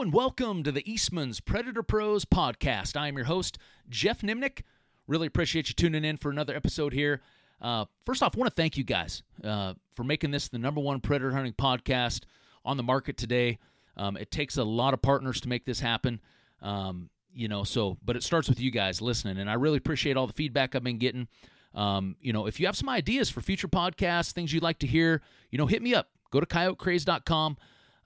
And welcome to the Eastman's Predator Pros podcast. I am your host, Geoff Nemnich. Really appreciate you tuning in for another episode here. Uh, first off, I want to thank you guys uh, for making this the number one predator hunting podcast on the market today. Um, it takes a lot of partners to make this happen. Um, you know, so, but it starts with you guys listening, and I really appreciate all the feedback I've been getting. Um, you know, if you have some ideas for future podcasts, things you'd like to hear, you know, hit me up. Go to coyotecraze.com.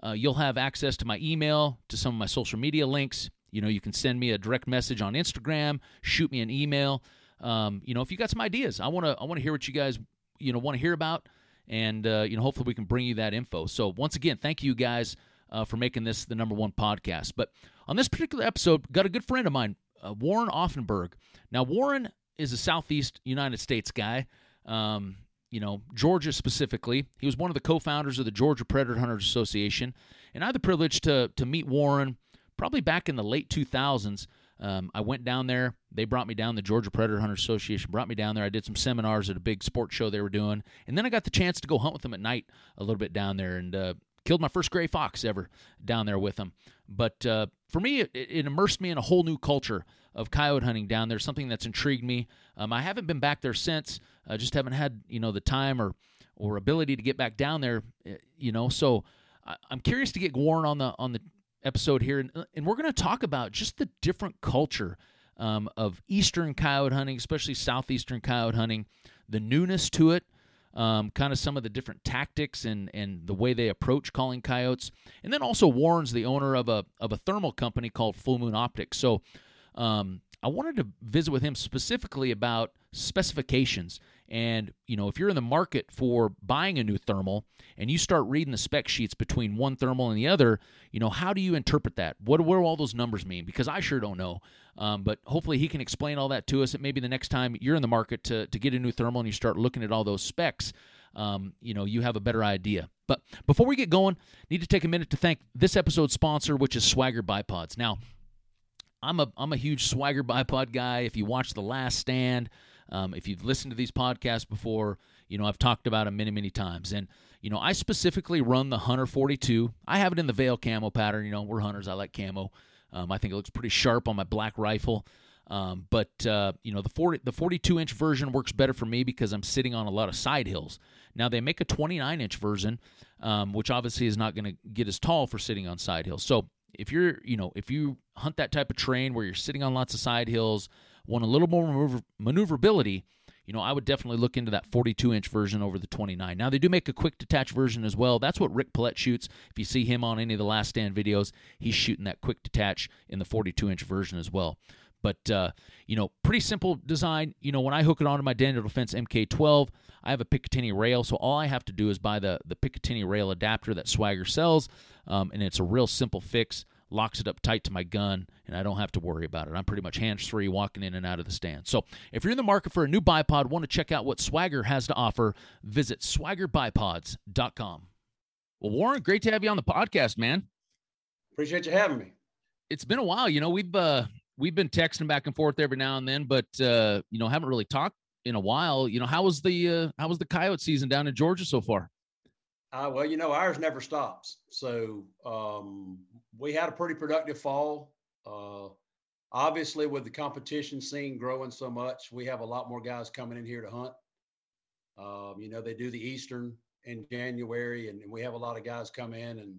Uh, you'll have access to my email, to some of my social media links. You know, you can send me a direct message on Instagram, shoot me an email. Um, you know, if you got some ideas, I want to I want to hear what you guys you know want to hear about, and uh, you know, hopefully we can bring you that info. So once again, thank you guys uh, for making this the number one podcast. But on this particular episode, got a good friend of mine, uh, Warren Offenberg. Now, Warren is a Southeast United States guy. Um, you know, Georgia specifically. He was one of the co-founders of the Georgia Predator Hunters Association, and I had the privilege to to meet Warren probably back in the late 2000s. Um, I went down there. They brought me down. The Georgia Predator Hunters Association brought me down there. I did some seminars at a big sports show they were doing, and then I got the chance to go hunt with them at night a little bit down there, and uh, killed my first gray fox ever down there with them. But uh, for me, it, it, immersed me in a whole new culture of coyote hunting down there. Something that's intrigued me. Um, I haven't been back there since. I just haven't had you know the time or or ability to get back down there. Eh, you know, so I, am curious to get Warren on the on the episode here, and, and we're going to talk about just the different culture um, of eastern coyote hunting, especially southeastern coyote hunting, the newness to it, um, kind of some of the different tactics and and the way they approach calling coyotes, and then also Warren's the owner of a of a thermal company called Fullmoon Optics. So um, I wanted to visit with him specifically about specifications and, you know, if you're in the market for buying a new thermal and you start reading the spec sheets between one thermal and the other, you know, how do you interpret that? What, what do all those numbers mean? Because I sure don't know. Um, but hopefully he can explain all that to us. And maybe the next time you're in the market to, to get a new thermal and you start looking at all those specs, um, you know, you have a better idea. But before we get going, need to take a minute to thank this episode's sponsor, which is Swagger Bipods. Now, I'm a I'm a huge Swagger bipod guy. If you watch The Last Stand, um, if you've listened to these podcasts before, you know, I've talked about them many, many times. And, you know, I specifically run the Hunter 42. I have it in the Veil camo pattern. You know, we're hunters. I like camo. Um, I think it looks pretty sharp on my black rifle. Um, but uh, you know the 40 the 42 inch version works better for me because I'm sitting on a lot of side hills. Now they make a 29 inch version, um, which obviously is not going to get as tall for sitting on side hills. So if you're you know if you hunt that type of terrain where you're sitting on lots of side hills, want a little more maneuver- maneuverability, you know, I would definitely look into that 42 inch version over the 29. Now, they do make a quick detach version as well. That's what Rick Paulette shoots. If you see him on any of the Last Stand videos, he's shooting that quick detach in the 42 inch version as well. But, uh, you know, pretty simple design. You know, when I hook it onto my Daniel Defense MK12, I have a Picatinny rail, so all I have to do is buy the, the Picatinny rail adapter that Swagger sells, um, and it's a real simple fix locks it up tight to my gun, and I don't have to worry about it. I'm pretty much hands free walking in and out of the stand. So if you're in the market for a new bipod, want to check out what Swagger has to offer, visit swaggerbipods.com. Well, Warren, great to have you on the podcast, man. Appreciate you having me. It's been a while. You know, we've uh, we've been texting back and forth every now and then, but uh, you know, haven't really talked in a while. You know, how was the uh, how was the coyote season down in Georgia so far? Uh, well, you know, ours never stops. So um, we had a pretty productive fall. Uh, obviously, with the competition scene growing so much, we have a lot more guys coming in here to hunt. Um, you know, they do the Eastern in January, and, and, we have a lot of guys come in, and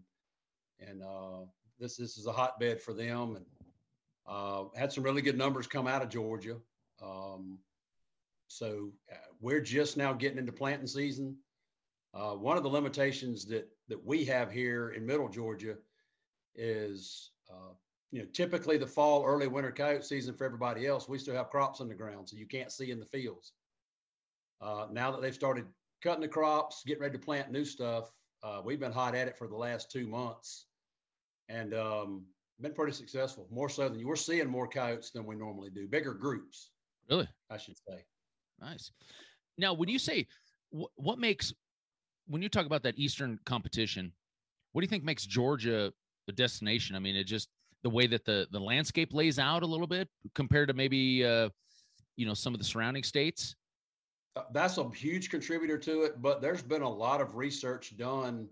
and uh, this this is a hotbed for them. And uh, had some really good numbers come out of Georgia. Um, so uh, we're just now getting into planting season. Uh, one of the limitations that that we have here in Middle Georgia is, uh, you know, typically the fall, early winter coyote season for everybody else, we still have crops on the ground, so you can't see in the fields. Uh, now that they've started cutting the crops, getting ready to plant new stuff, uh, we've been hot at it for the last two months, and um, been pretty successful. More so than you. We're seeing more coyotes than we normally do. Bigger groups. Really, I should say. Nice. Now, when you say wh- what makes when you talk about that Eastern competition, what do you think makes Georgia a destination? I mean, it just the way that the the landscape lays out a little bit compared to maybe uh, you know some of the surrounding states. Uh, that's a huge contributor to it, but there's been a lot of research done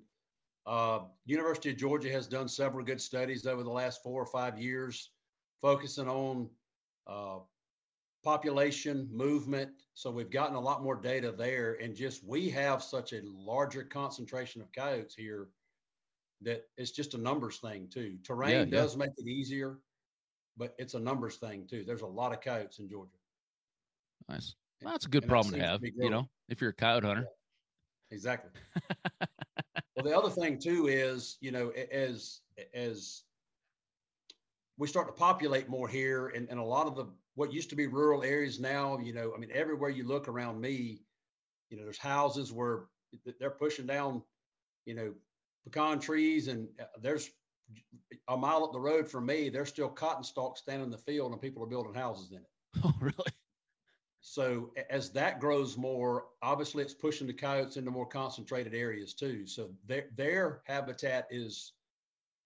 Uh, University of Georgia has done several good studies over the last four or five years, focusing on uh, population movement. So we've gotten a lot more data there, and just we have such a larger concentration of coyotes here that it's just a numbers thing too. Terrain yeah, yeah. does make it easier, but it's a numbers thing too. There's a lot of coyotes in Georgia. Nice. Well, that's a good and problem to have, to you know, if you're a coyote hunter. Yeah, exactly. well, the other thing too is, you know, as as we start to populate more here, and, and a lot of the what used to be rural areas now, you know, I mean, everywhere you look around me, you know, there's houses where they're pushing down, you know, pecan trees, and uh, there's a mile up the road from me, there's still cotton stalks standing in the field, and people are building houses in it. Oh, really? So as that grows more, obviously it's pushing the coyotes into more concentrated areas too. So their their habitat is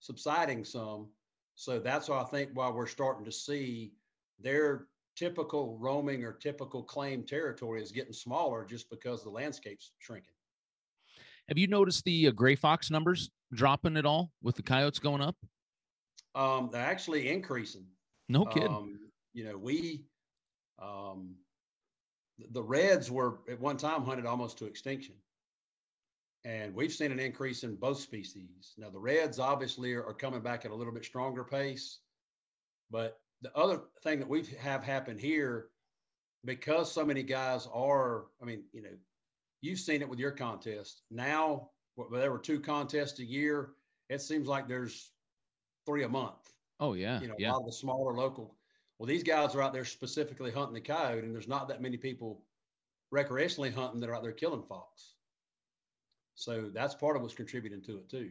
subsiding some. So that's why I think why we're starting to see their typical roaming or typical claim territory is getting smaller just because the landscape's shrinking. Have you noticed the uh, gray fox numbers dropping at all with the coyotes going up? Um, they're actually increasing. No kidding. Um, you know, we um, the reds were at one time hunted almost to extinction. And we've seen an increase in both species. Now, the reds obviously are, are coming back at a little bit stronger pace. But the other thing that we have happened here, because so many guys are, I mean, you know, you've seen it with your contest. Now, there were two contests a year. It seems like there's three a month. Oh, yeah. You know, yeah. a lot of the smaller local well, these guys are out there specifically hunting the coyote, and there's not that many people recreationally hunting that are out there killing fox. So that's part of what's contributing to it too.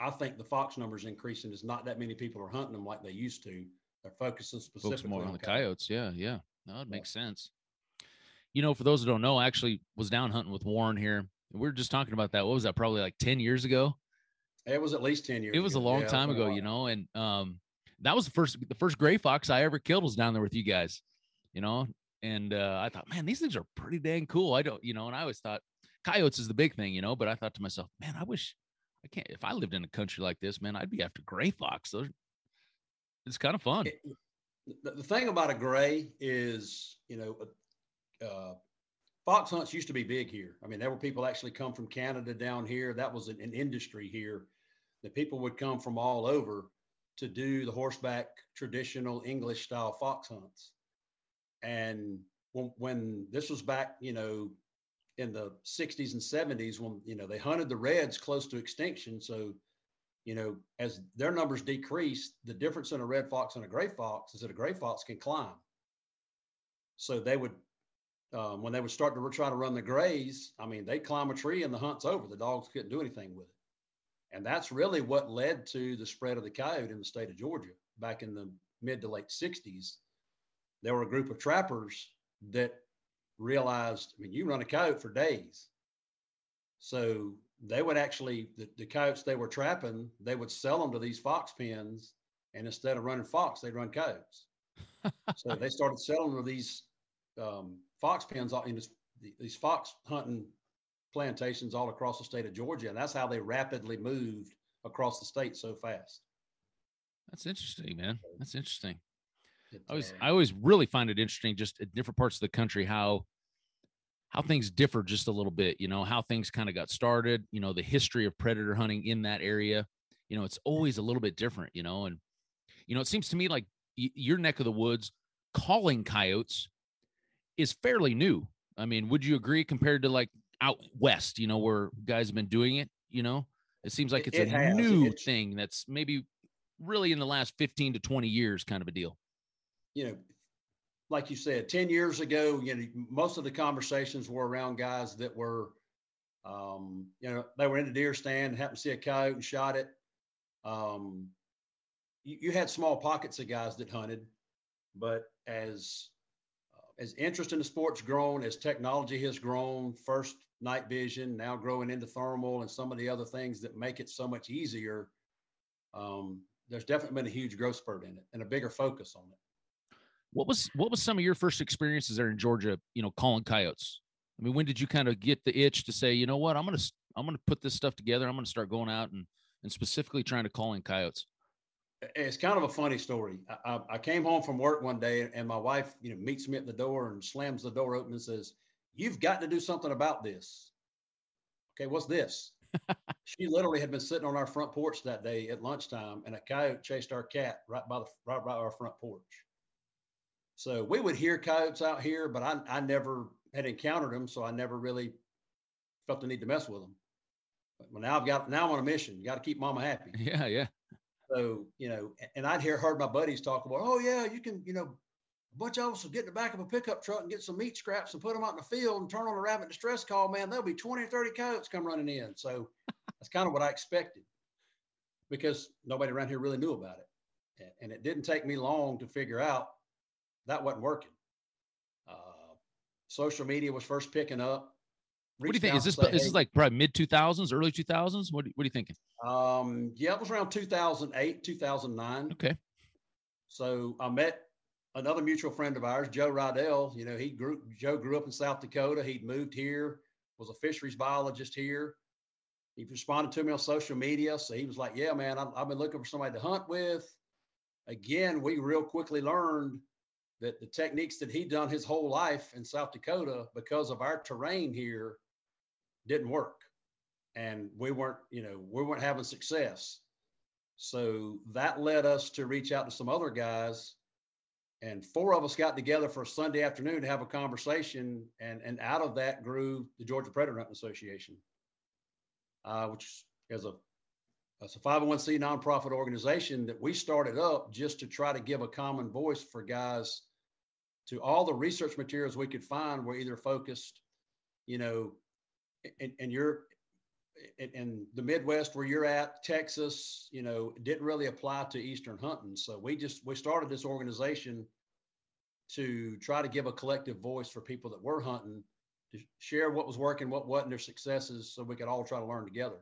I think the fox numbers increasing is not that many people are hunting them like they used to. They're focusing specifically Focus more on, on the coyotes. coyotes. Yeah, yeah. No, it makes sense. You know, for those who don't know, I actually was down hunting with Warren here. We were just talking about that. What was that? Probably like 10 years ago. It was at least 10 years. It was ago. a long yeah, time ago, you know, and um, that was the first the first gray fox I ever killed was down there with you guys, you know. And uh, I thought, man, these things are pretty dang cool. I don't, you know, and I always thought coyotes is the big thing, you know. But I thought to myself, man, I wish I can't. If I lived in a country like this, man, I'd be after gray fox. Those, it's kind of fun. It, the, the thing about a gray is, you know, uh, fox hunts used to be big here. I mean, there were people actually come from Canada down here. That was an, an industry here. That people would come from all over to do the horseback traditional English style fox hunts. And when, when this was back, you know, in the 60s and 70s, when, you know, they hunted the reds close to extinction. So, you know, as their numbers decreased, the difference in a red fox and a gray fox is that a gray fox can climb. So they would, um, when they would start to try to run the grays, I mean, they'd climb a tree and the hunt's over. The dogs couldn't do anything with it. And that's really what led to the spread of the coyote in the state of Georgia back in the mid to late 60s. There were a group of trappers that realized, I mean, you run a coyote for days. So they would actually, the, the coyotes they were trapping, they would sell them to these fox pens. And instead of running fox, they'd run coyotes. so they started selling to these um, fox pens in this, these fox hunting plantations all across the state of Georgia. And that's how they rapidly moved across the state so fast. That's interesting, man. That's interesting. I always, I always really find it interesting just at different parts of the country how how things differ just a little bit, you know, how things kind of got started, you know, the history of predator hunting in that area. You know, it's always a little bit different, you know, and you know, it seems to me like y- your neck of the woods calling coyotes is fairly new. I mean, would you agree compared to like out west, you know, where guys have been doing it, you know? It seems like it's it a has. new it's, thing that's maybe really in the last 15 to 20 years kind of a deal. You know, like you said, 10 years ago, you know, most of the conversations were around guys that were, um, you know, they were in a deer stand, happened to see a coyote and shot it. Um, you, you had small pockets of guys that hunted, but as uh, as interest in the sport's grown, as technology has grown, first night vision, now growing into thermal and some of the other things that make it so much easier. Um, there's definitely been a huge growth spurt in it and a bigger focus on it. What was what was some of your first experiences there in Georgia? You know, calling coyotes. I mean, when did you kind of get the itch to say, you know what, I'm gonna I'm going to put this stuff together. I'm going to start going out and and specifically trying to call in coyotes. It's kind of a funny story. I, I, I came home from work one day and my wife, you know, meets me at the door and slams the door open and says, "You've got to do something about this." Okay, what's this? she literally had been sitting on our front porch that day at lunchtime, and a coyote chased our cat right by the right by our front porch. So we would hear coyotes out here, but I, I never had encountered them, so I never really felt the need to mess with them. But well, now I've got now I'm on a mission. You got to keep mama happy. Yeah, yeah. So you know, and I'd hear heard my buddies talk about, oh yeah, you can, you know, bunch of us will get in the back of a pickup truck and get some meat scraps and put them out in the field and turn on a rabbit distress call. Man, there'll be 20 or 30 coyotes come running in. So that's kind of what I expected because nobody around here really knew about it. And it didn't take me long to figure out that wasn't working. Uh, social media was first picking up. What do you think? Is this say, this is like probably mid 2000s, early 2000s? What, what are you thinking? Um, yeah, it was around 2008, 2009. Okay. So I met another mutual friend of ours, Joe Rydell. You know, he grew Joe grew up in South Dakota. He'd moved here, was a fisheries biologist here. He responded to me on social media. So he was like, Yeah, man, I've, I've been looking for somebody to hunt with. Again, we real quickly learned that the techniques that he'd done his whole life in South Dakota, because of our terrain here, didn't work. And we weren't, you know, we weren't having success. So that led us to reach out to some other guys. And four of us got together for a Sunday afternoon to have a conversation. And, and out of that grew the Georgia Predator Hunting Association, uh, which is a it's a 501c nonprofit organization that we started up just to try to give a common voice for guys to all the research materials we could find were either focused, you know, and, and you're in, in, the Midwest where you're at, Texas, you know, didn't really apply to Eastern hunting. So we just we started this organization to try to give a collective voice for people that were hunting to share what was working, what wasn't, their successes, so we could all try to learn together.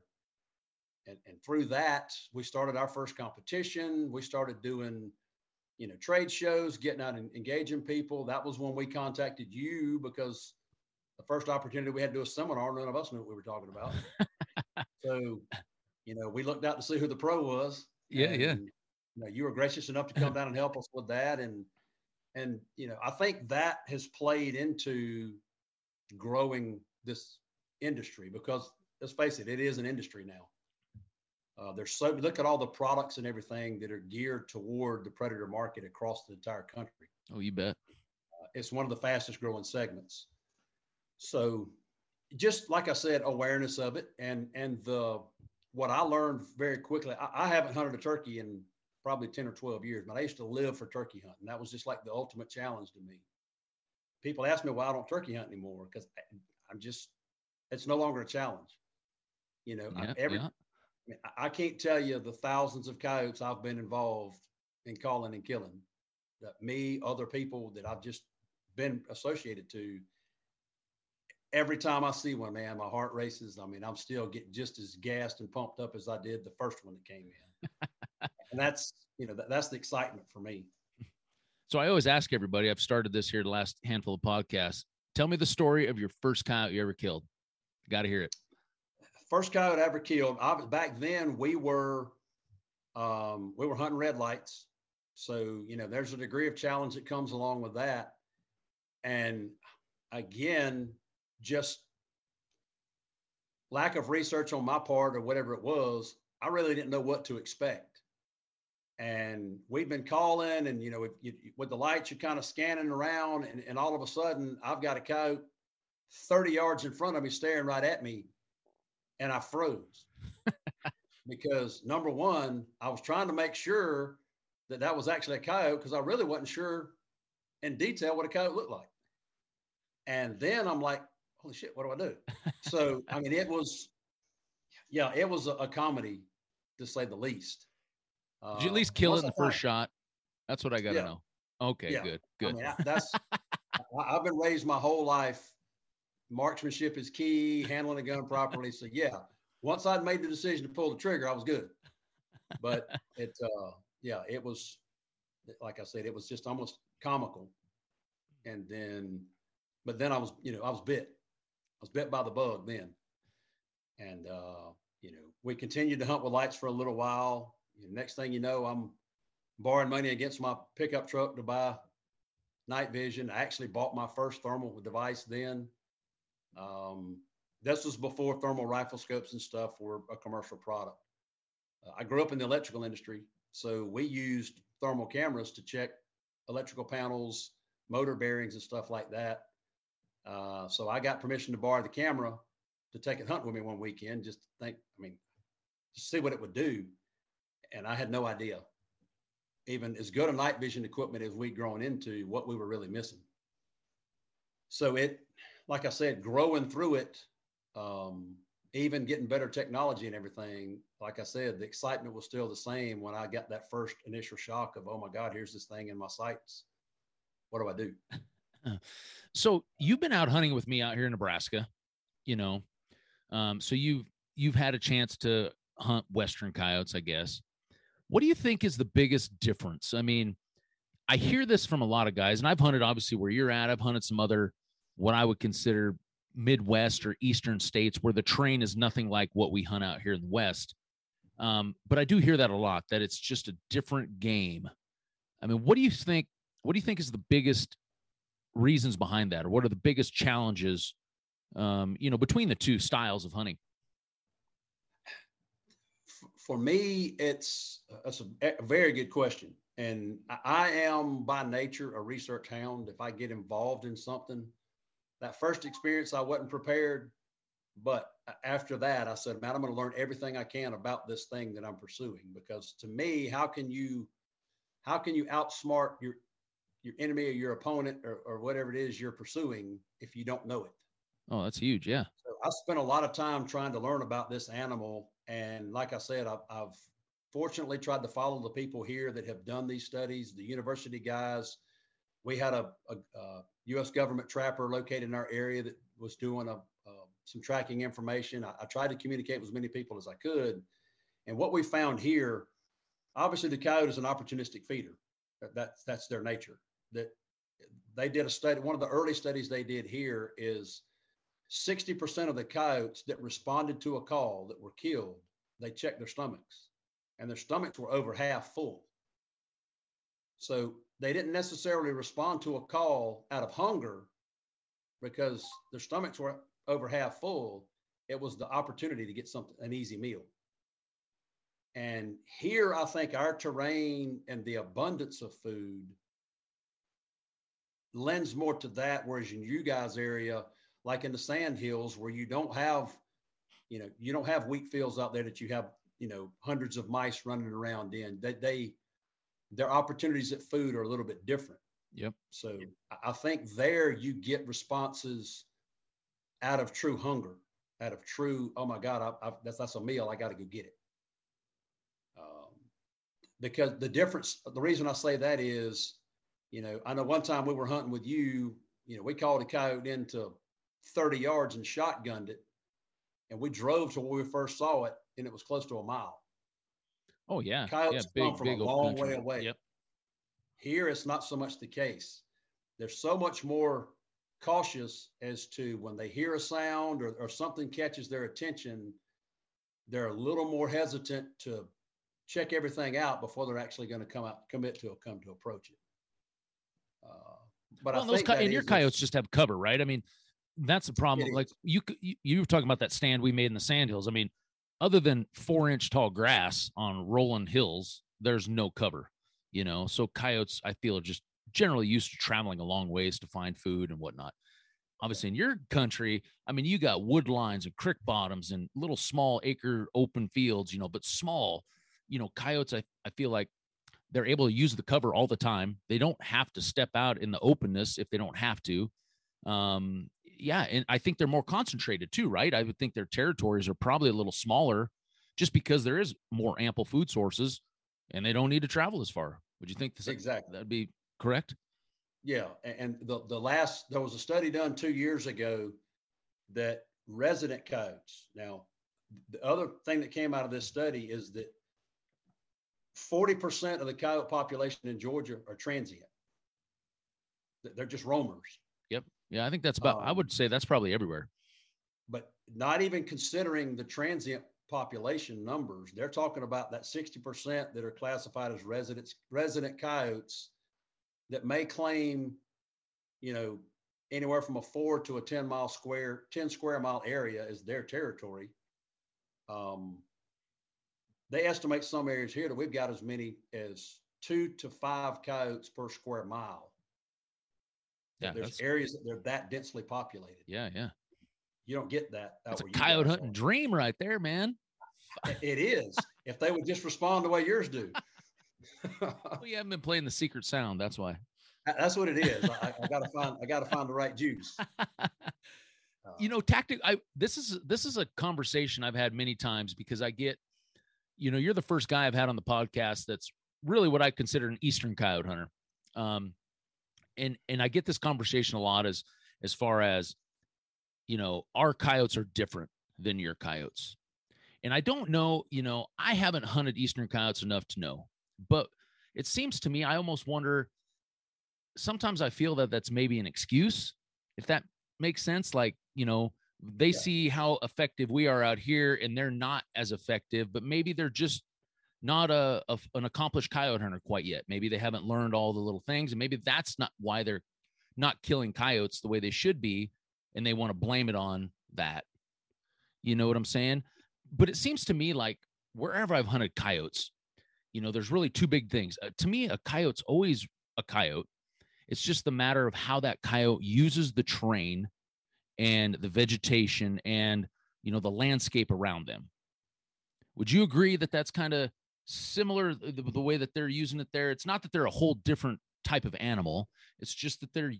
And, and through that, we started our first competition. We started doing you know, trade shows, getting out and engaging people. That was when we contacted you because the first opportunity we had to do a seminar, none of us knew what we were talking about. so, you know, we looked out to see who the pro was. Yeah, and, yeah. You know, you were gracious enough to come down and help us with that, and and you know, I think that has played into growing this industry because let's face it, it is an industry now. Uh, there's so look at all the products and everything that are geared toward the predator market across the entire country. Oh, you bet. Uh, it's one of the fastest growing segments. So, just like I said, awareness of it and and the what I learned very quickly. I, I haven't hunted a turkey in probably 10 or 12 years, but I used to live for turkey hunting. That was just like the ultimate challenge to me. People ask me why I don't turkey hunt anymore because I'm just, it's no longer a challenge. You know, yeah, every yeah. I can't tell you the thousands of coyotes I've been involved in calling and killing. That me, other people that I've just been associated to. Every time I see one, man, my heart races. I mean, I'm still getting just as gassed and pumped up as I did the first one that came in. and that's you know that, that's the excitement for me. So I always ask everybody. I've started this here the last handful of podcasts. Tell me the story of your first coyote you ever killed. Got to hear it first coyote I ever killed. I, back then we were um, we were hunting red lights, so you know there's a degree of challenge that comes along with that. And again, just lack of research on my part or whatever it was, I really didn't know what to expect. And we've been calling, and you know, with, with the lights, you're kind of scanning around, and, and all of a sudden, I've got a coyote 30 yards in front of me staring right at me and I froze because number one, I was trying to make sure that that was actually a coyote because I really wasn't sure in detail what a coyote looked like. And then I'm like, holy shit, what do I do? so, I mean, it was, yeah, it was a, a comedy to say the least. Did you at least uh, kill it in the first shot? That's what I got to yeah. know. Okay, yeah. good, good. I mean, I, that's, I, have been raised my whole life marksmanship is key, handling a gun properly. So yeah, once I'd made the decision to pull the trigger, I was good. But it, uh, yeah, it was like I said, it was just almost comical. And then, but then I was, you know, I was bit. I was bit by the bug then. And, uh, you know, we continued to hunt with lights for a little while. next thing you know, I'm borrowing money against my pickup truck to buy night vision. I actually bought my first thermal device then. Um, this was before thermal rifle scopes and stuff were a commercial product. Uh, I grew up in the electrical industry, so we used thermal cameras to check electrical panels, motor bearings, and stuff like that. Uh, so I got permission to borrow the camera to take it hunt with me one weekend, just to think, I mean, to see what it would do. And I had no idea, even as good a night vision equipment as we'd grown into, what we were really missing. So it, like I said, growing through it, um, even getting better technology and everything, like I said, the excitement was still the same when I got that first initial shock of, oh my God, here's this thing in my sights. What do I do? So you've been out hunting with me out here in Nebraska, you know. Um, so you've you've had a chance to hunt western coyotes, I guess. What do you think is the biggest difference? I mean, I hear this from a lot of guys, and I've hunted obviously where you're at. I've hunted some other what I would consider Midwest or Eastern states where the terrain is nothing like what we hunt out here in the West. Um, but I do hear that a lot that it's just a different game. I mean, what do you think? What do you think is the biggest reasons behind that, or what are the biggest challenges, um, you know, between the two styles of hunting? For me, it's that's a, a very good question, and I am by nature a research hound. If I get involved in something, that first experience I wasn't prepared, but after that, I said, man, I'm going to learn everything I can about this thing that I'm pursuing. Because to me, how can you, how can you outsmart your your enemy or your opponent or, or whatever it is you're pursuing if you don't know it. Oh, that's huge. Yeah. So I spent a lot of time trying to learn about this animal. And like I said, I've, I've fortunately tried to follow the people here that have done these studies, the university guys. We had a, a, a U.S. government trapper located in our area that was doing a, some tracking information. I, I tried to communicate with as many people as I could. And what we found here, obviously, the coyote is an opportunistic feeder. That's that's their nature that they did a study. One of the early studies they did here is 60% of the coyotes that responded to a call that were killed, they checked their stomachs, and their stomachs were over half full. So they didn't necessarily respond to a call out of hunger because their stomachs were over half full. It was the opportunity to get something an easy meal. And here, I think our terrain and the abundance of food lends more to that. Whereas in you guys' area, like in the sand hills, where you don't have, you know, you don't have wheat fields out there that you have, you know, hundreds of mice running around in. They, they their opportunities at food are a little bit different. Yep. So I think there you get responses out of true hunger, out of true, oh my God, I, I, that's that's a meal. I got to go get it. Um, because the difference, the reason I say that is you know, I know one time we were hunting with you, you know, we called a coyote into 30 yards and shotgunned it. And we drove to where we first saw it, and it was close to a mile. Oh, yeah. Coyotes yeah, big, come from a long way away. Yep. Here, it's not so much the case. They're so much more cautious as to when they hear a sound or, or something catches their attention, they're a little more hesitant to check everything out before they're actually going to come out, commit to come to approach it. But well, those and your coyotes just have cover, right? I mean, that's the problem. Like you, you, you were talking about that stand we made in the sandhills. I mean, other than four inch tall grass on rolling hills, there's no cover. You know, so coyotes, I feel, are just generally used to traveling a long ways to find food and whatnot. Obviously, in your country, I mean, you got wood lines and creek bottoms and little small acre open fields, you know, but small. You know, coyotes, I, I feel like they're able to use the cover all the time. They don't have to step out in the openness if they don't have to. Um, yeah, and I think they're more concentrated too, right? I would think their territories are probably a little smaller just because there is more ample food sources and they don't need to travel as far. Would you think this, exactly that'd be correct? Yeah, and the the last there was a study done 2 years ago that resident coyotes. Now, the other thing that came out of this study is that 40% of the coyote population in Georgia are transient. They're just roamers. Yep. Yeah, I think that's about, um, I would say that's probably everywhere. but not even considering the transient population numbers. They're talking about that 60% that are classified as residents, resident coyotes that may claim, you know, anywhere from a four to a 10 mile square, 10 square mile area is their territory. Um, they estimate some areas here that we've got as many as two to five coyotes per square mile. Yeah, there's areas that they're that densely populated. Yeah, yeah. You don't get that. That's a coyote hunting dream right there, man. It is. if they would just respond the way yours do. we haven't been playing the secret sound. That's why. That's what it is. I, I gotta find. I gotta find the right juice. you know, tactic. I this is this is a conversation I've had many times because I get, you know, you're the first guy I've had on the podcast that's really what I consider an eastern coyote hunter. Um, and and I get this conversation a lot as as far as, you know, our coyotes are different than your coyotes. And I don't know, you know, I haven't hunted eastern coyotes enough to know, but it seems to me I almost wonder sometimes I feel that that's maybe an excuse, if that makes sense. Like, you know, they yeah. see how effective we are out here and they're not as effective, but maybe they're just not a, a, an accomplished coyote hunter quite yet. Maybe they haven't learned all the little things, and maybe that's not why they're not killing coyotes the way they should be, and they want to blame it on that. You know what I'm saying? But it seems to me like wherever I've hunted coyotes, you know, there's really two big things. Uh, to me, a coyote's always a coyote, it's just the matter of how that coyote uses the terrain and the vegetation and you know the landscape around them. Would you agree that that's kind of similar the, the way that they're using it there? It's not that they're a whole different type of animal. It's just that they're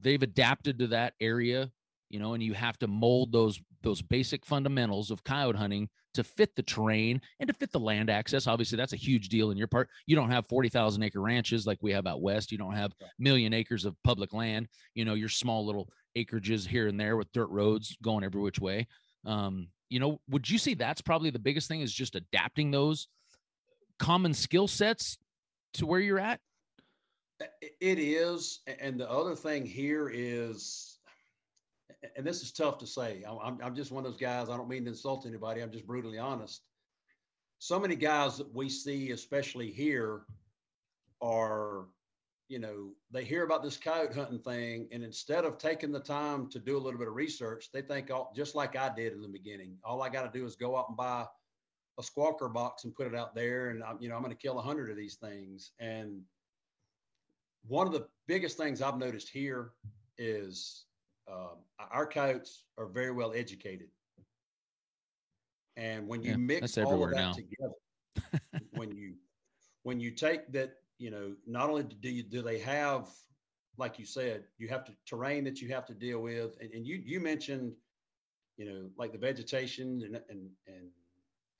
they've adapted to that area you know, and you have to mold those those basic fundamentals of coyote hunting to fit the terrain and to fit the land access. Obviously, that's a huge deal in your part. You don't have 40,000 acre ranches like we have out west. You don't have million acres of public land. You know, your small little acreages here and there with dirt roads going every which way. Um, you know, would you see that's probably the biggest thing is just adapting those common skill sets to where you're at? It is. And the other thing here is and this is tough to say. I'm, I'm just one of those guys. I don't mean to insult anybody. I'm just brutally honest. So many guys that we see, especially here, are, you know, they hear about this coyote hunting thing, and instead of taking the time to do a little bit of research, they think, all, just like I did in the beginning, all I got to do is go out and buy a squawker box and put it out there, and I'm, you know, I'm going to kill a hundred of these things. And one of the biggest things I've noticed here is um, our coyotes are very well educated. And when you yeah, mix all of that now. together, when you when you take that, you know, not only do you do they have, like you said, you have to terrain that you have to deal with, and, and you you mentioned, you know, like the vegetation and and and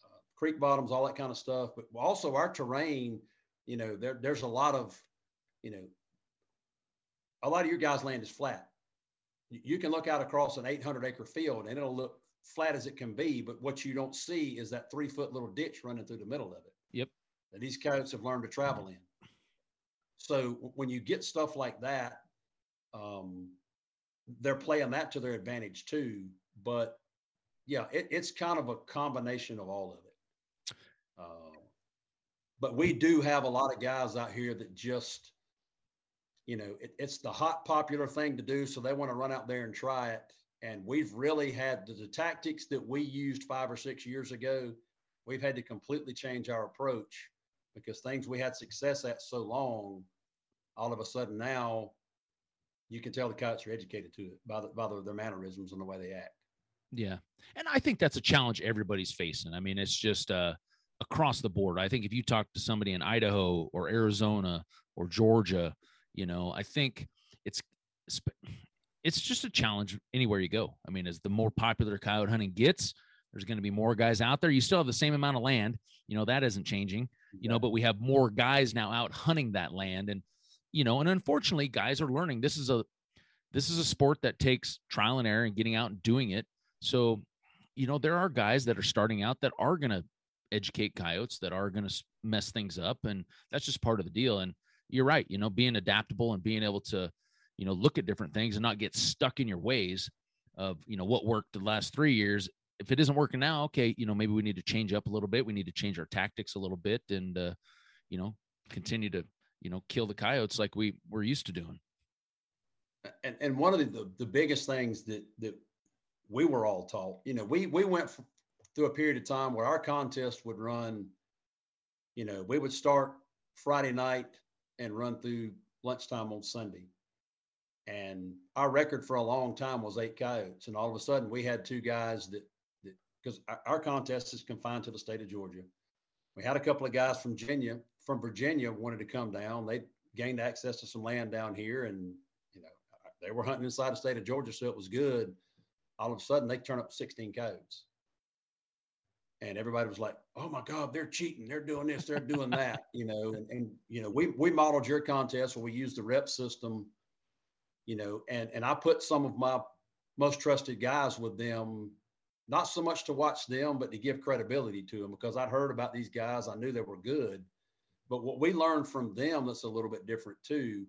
uh, creek bottoms, all that kind of stuff, but also our terrain. You know, there there's a lot of, you know, a lot of your guys' land is flat you can look out across an 800 acre field and it'll look flat as it can be, but what you don't see is that three foot little ditch running through the middle of it. Yep. That these coyotes have learned to travel in. So when you get stuff like that, um, they're playing that to their advantage too. But yeah, it, it's kind of a combination of all of it. Uh, but we do have a lot of guys out here that just you know, it, it's the hot popular thing to do. So they want to run out there and try it. And we've really had the, the tactics that we used five or six years ago. We've had to completely change our approach because things we had success at so long, all of a sudden now you can tell the coyotes are educated to it by, the, by the, their mannerisms and the way they act. Yeah. And I think that's a challenge everybody's facing. I mean, it's just uh, across the board. I think if you talk to somebody in Idaho or Arizona or Georgia, you know, I think it's it's just a challenge anywhere you go. I mean, as the more popular coyote hunting gets, there's going to be more guys out there. You still have the same amount of land, you know, that isn't changing, you know, but we have more guys now out hunting that land. And, you know, and unfortunately, guys are learning this is a this is a sport that takes trial and error and getting out and doing it. So, you know, there are guys that are starting out that are going to educate coyotes that are going to mess things up. And that's just part of the deal. And you're right. You know, being adaptable and being able to, you know, look at different things and not get stuck in your ways. of you know what worked the last three years. If it isn't working now, okay, you know maybe we need to change up a little bit. We need to change our tactics a little bit, and uh, you know continue to you know kill the coyotes like we were used to doing. And and one of the the, the biggest things that that we were all taught, you know, we we went through a period of time where our contest would run. You know, we would start Friday night and run through lunchtime on Sunday. And our record for a long time was eight coyotes. And all of a sudden we had two guys that, that because our contest is confined to the state of Georgia. We had a couple of guys from Virginia, from Virginia wanted to come down. They gained access to some land down here and, you know, they were hunting inside the state of Georgia. So it was good. All of a sudden they turn up 16 codes, and everybody was like, "Oh my God, they're cheating! They're doing this, they're doing that," you know. And, and you know, we we modeled your contest where we used the rep system, you know, and and I put some of my most trusted guys with them, not so much to watch them, but to give credibility to them because I'd heard about these guys, I knew they were good, but what we learned from them that's a little bit different too.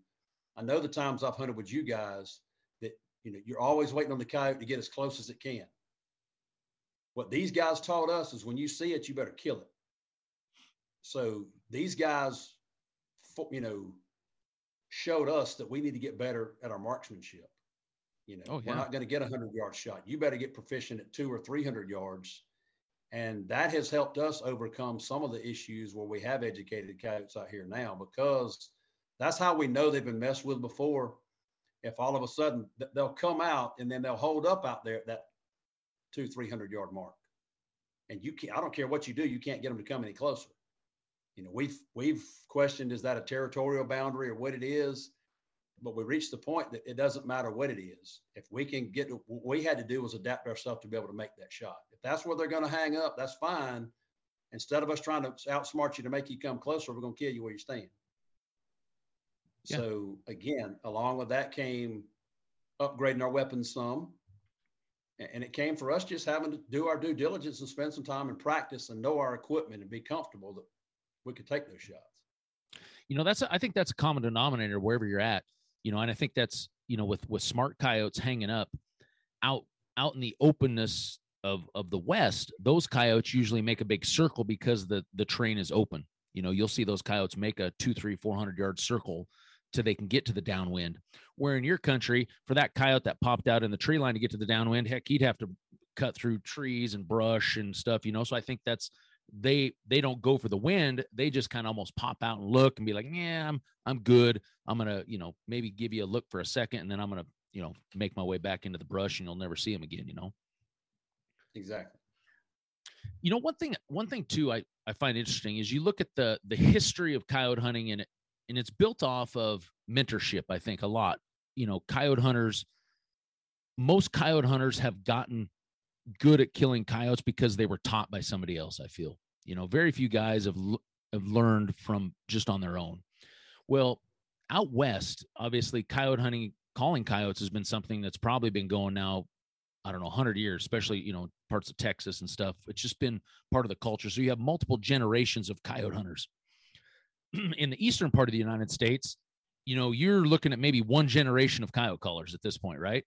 I know the times I've hunted with you guys that you know you're always waiting on the coyote to get as close as it can what these guys taught us is when you see it, you better kill it. So these guys, you know, showed us that we need to get better at our marksmanship. You know, oh, yeah. we're not going to get a hundred yard shot. You better get proficient at two or three hundred yards, and that has helped us overcome some of the issues where we have educated coyotes out here now because that's how we know they've been messed with before. If all of a sudden they'll come out and then they'll hold up out there at that two, 300 yard mark. And you can't, I don't care what you do, you can't get them to come any closer. You know, we've, we've questioned, is that a territorial boundary or what it is? But we reached the point that it doesn't matter what it is. If we can get, what we had to do was adapt ourselves to be able to make that shot. If that's where they're going to hang up, that's fine. Instead of us trying to outsmart you to make you come closer, we're going to kill you where you stand. Yeah. So again, along with that came upgrading our weapons some, and it came for us just having to do our due diligence and spend some time and practice and know our equipment and be comfortable that we could take those shots. You know, that's a, I think that's a common denominator wherever you're at. You know, and I think that's you know with with smart coyotes hanging up out out in the openness of of the west, those coyotes usually make a big circle because the the train is open. You know, you'll see those coyotes make a two, three, four hundred yard circle so they can get to the downwind. Where in your country, for that coyote that popped out in the tree line to get to the downwind, heck, he'd have to cut through trees and brush and stuff, you know. So I think that's they they don't go for the wind. They just kind of almost pop out and look and be like, yeah, I'm I'm good. I'm gonna, you know, maybe give you a look for a second and then I'm gonna, you know, make my way back into the brush and you'll never see him again, you know. Exactly. You know, one thing one thing too I, I find interesting is you look at the the history of coyote hunting and and it's built off of mentorship i think a lot you know coyote hunters most coyote hunters have gotten good at killing coyotes because they were taught by somebody else i feel. You know very few guys have have learned from just on their own. Well out west obviously coyote hunting calling coyotes has been something that's probably been going now i don't know 100 years especially you know parts of texas and stuff. It's just been part of the culture. So you have multiple generations of coyote hunters. In the eastern part of the United States, you know, you're looking at maybe one generation of coyote callers at this point, right?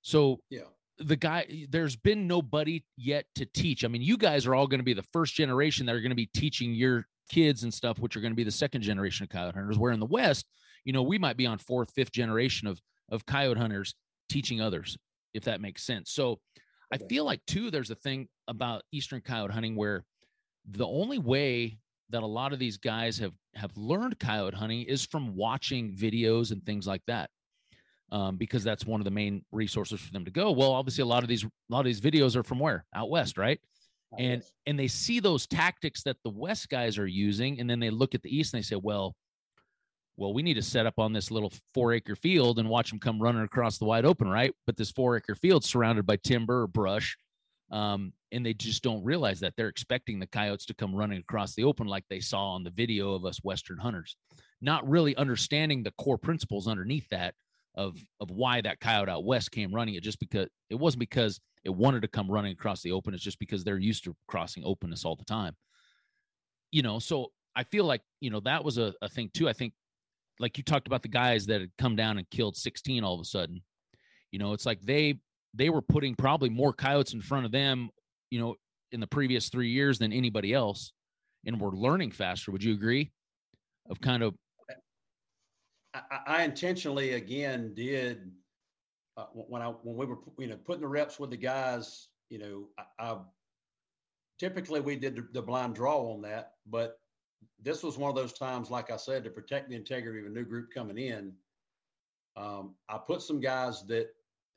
So yeah, the guy, there's been nobody yet to teach. I mean, you guys are all going to be the first generation that are going to be teaching your kids and stuff, which are going to be the second generation of coyote hunters. Where in the West, you know, we might be on fourth, fifth generation of of coyote hunters teaching others, if that makes sense. So I feel like too, there's a thing about eastern coyote hunting where the only way that a lot of these guys have have learned coyote hunting is from watching videos and things like that um, because that's one of the main resources for them to go. Well obviously a lot of these a lot of these videos are from where? Out west right? Out and west. and they see those tactics that the west guys are using and then they look at the east and they say well well we need to set up on this little four acre field and watch them come running across the wide open right? But this four acre field surrounded by timber or brush um, and they just don't realize that they're expecting the coyotes to come running across the open like they saw on the video of us western hunters. Not really understanding the core principles underneath that of of why that coyote out west came running it just because it wasn't because it wanted to come running across the open it's just because they're used to crossing openness all the time you know so i feel like you know that was a, a thing too i think like you talked about the guys that had come down and killed 16 all of a sudden you know it's like they they were putting probably more coyotes in front of them, you know, in the previous three years than anybody else, and we're learning faster. Would you agree? Of kind of, I, I intentionally again did uh, when I when we were you know putting the reps with the guys. You know, I, I typically we did the, blind draw on that, but this was one of those times, like I said, to protect the integrity of a new group coming in. Um, I put some guys that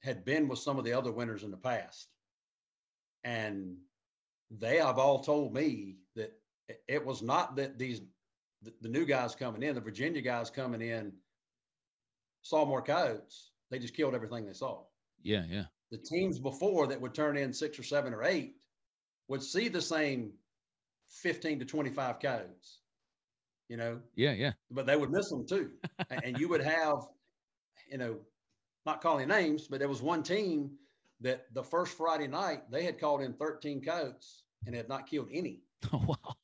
had been with some of the other winners in the past, and they have all told me that it was not that these the, the new guys coming in, the Virginia guys coming in, saw more coyotes. They just killed everything they saw. Yeah, yeah. The teams before that would turn in six or seven or eight would see the same 15 to 25 codes, you know? Yeah, yeah. But they would miss them too. and you would have, you know, not calling names, but there was one team that the first Friday night they had called in 13 codes and had not killed any. Oh, wow.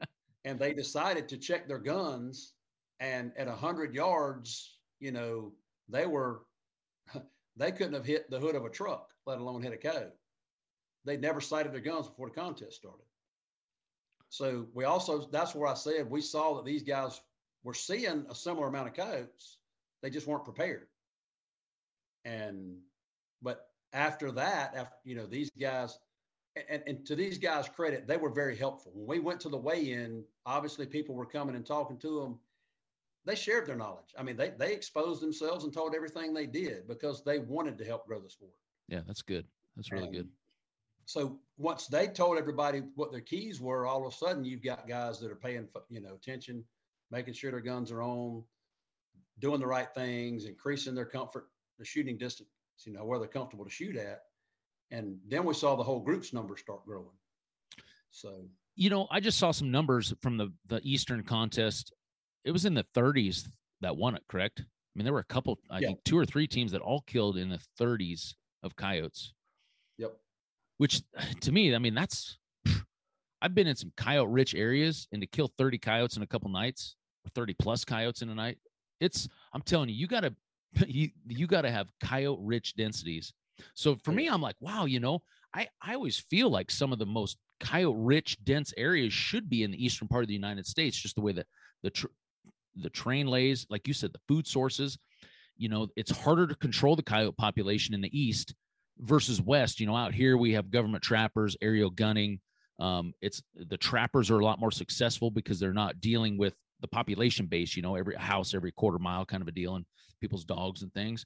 and they decided to check their guns. And at 100 yards, you know, they were, they couldn't have hit the hood of a truck, let alone hit a code. They'd never sighted their guns before the contest started. So we also, that's where I said we saw that these guys were seeing a similar amount of coats. They just weren't prepared. And, but after that, after, you know, these guys, and, and to these guys' credit, they were very helpful. When we went to the weigh-in, obviously people were coming and talking to them. They shared their knowledge. I mean, they they exposed themselves and told everything they did because they wanted to help grow the sport. Yeah, that's good. That's really good so once they told everybody what their keys were, all of a sudden you've got guys that are paying, you know, attention, making sure their guns are on, doing the right things, increasing their comfort, the shooting distance, you know, where they're comfortable to shoot at. And then we saw the whole group's numbers start growing. So, you know, I just saw some numbers from the the Eastern contest. It was in the 30s that won it, correct? I mean, there were a couple, I yeah. think two or three teams that all killed in the 30s of coyotes. Yep which to me, I mean, that's I've been in some coyote rich areas and to kill 30 coyotes in a couple nights or 30 plus coyotes in a night, it's I'm telling you, you gotta you you gotta have coyote rich densities. So for me, I'm like, wow, you know, I, I always feel like some of the most coyote rich dense areas should be in the eastern part of the United States, just the way that the tr- the train lays, like you said, the food sources. You know, it's harder to control the coyote population in the east versus west. You know out here we have government trappers aerial gunning. Um, it's the trappers are a lot more successful because they're not dealing with the population base you know every house every quarter mile kind of a deal and people's dogs and things.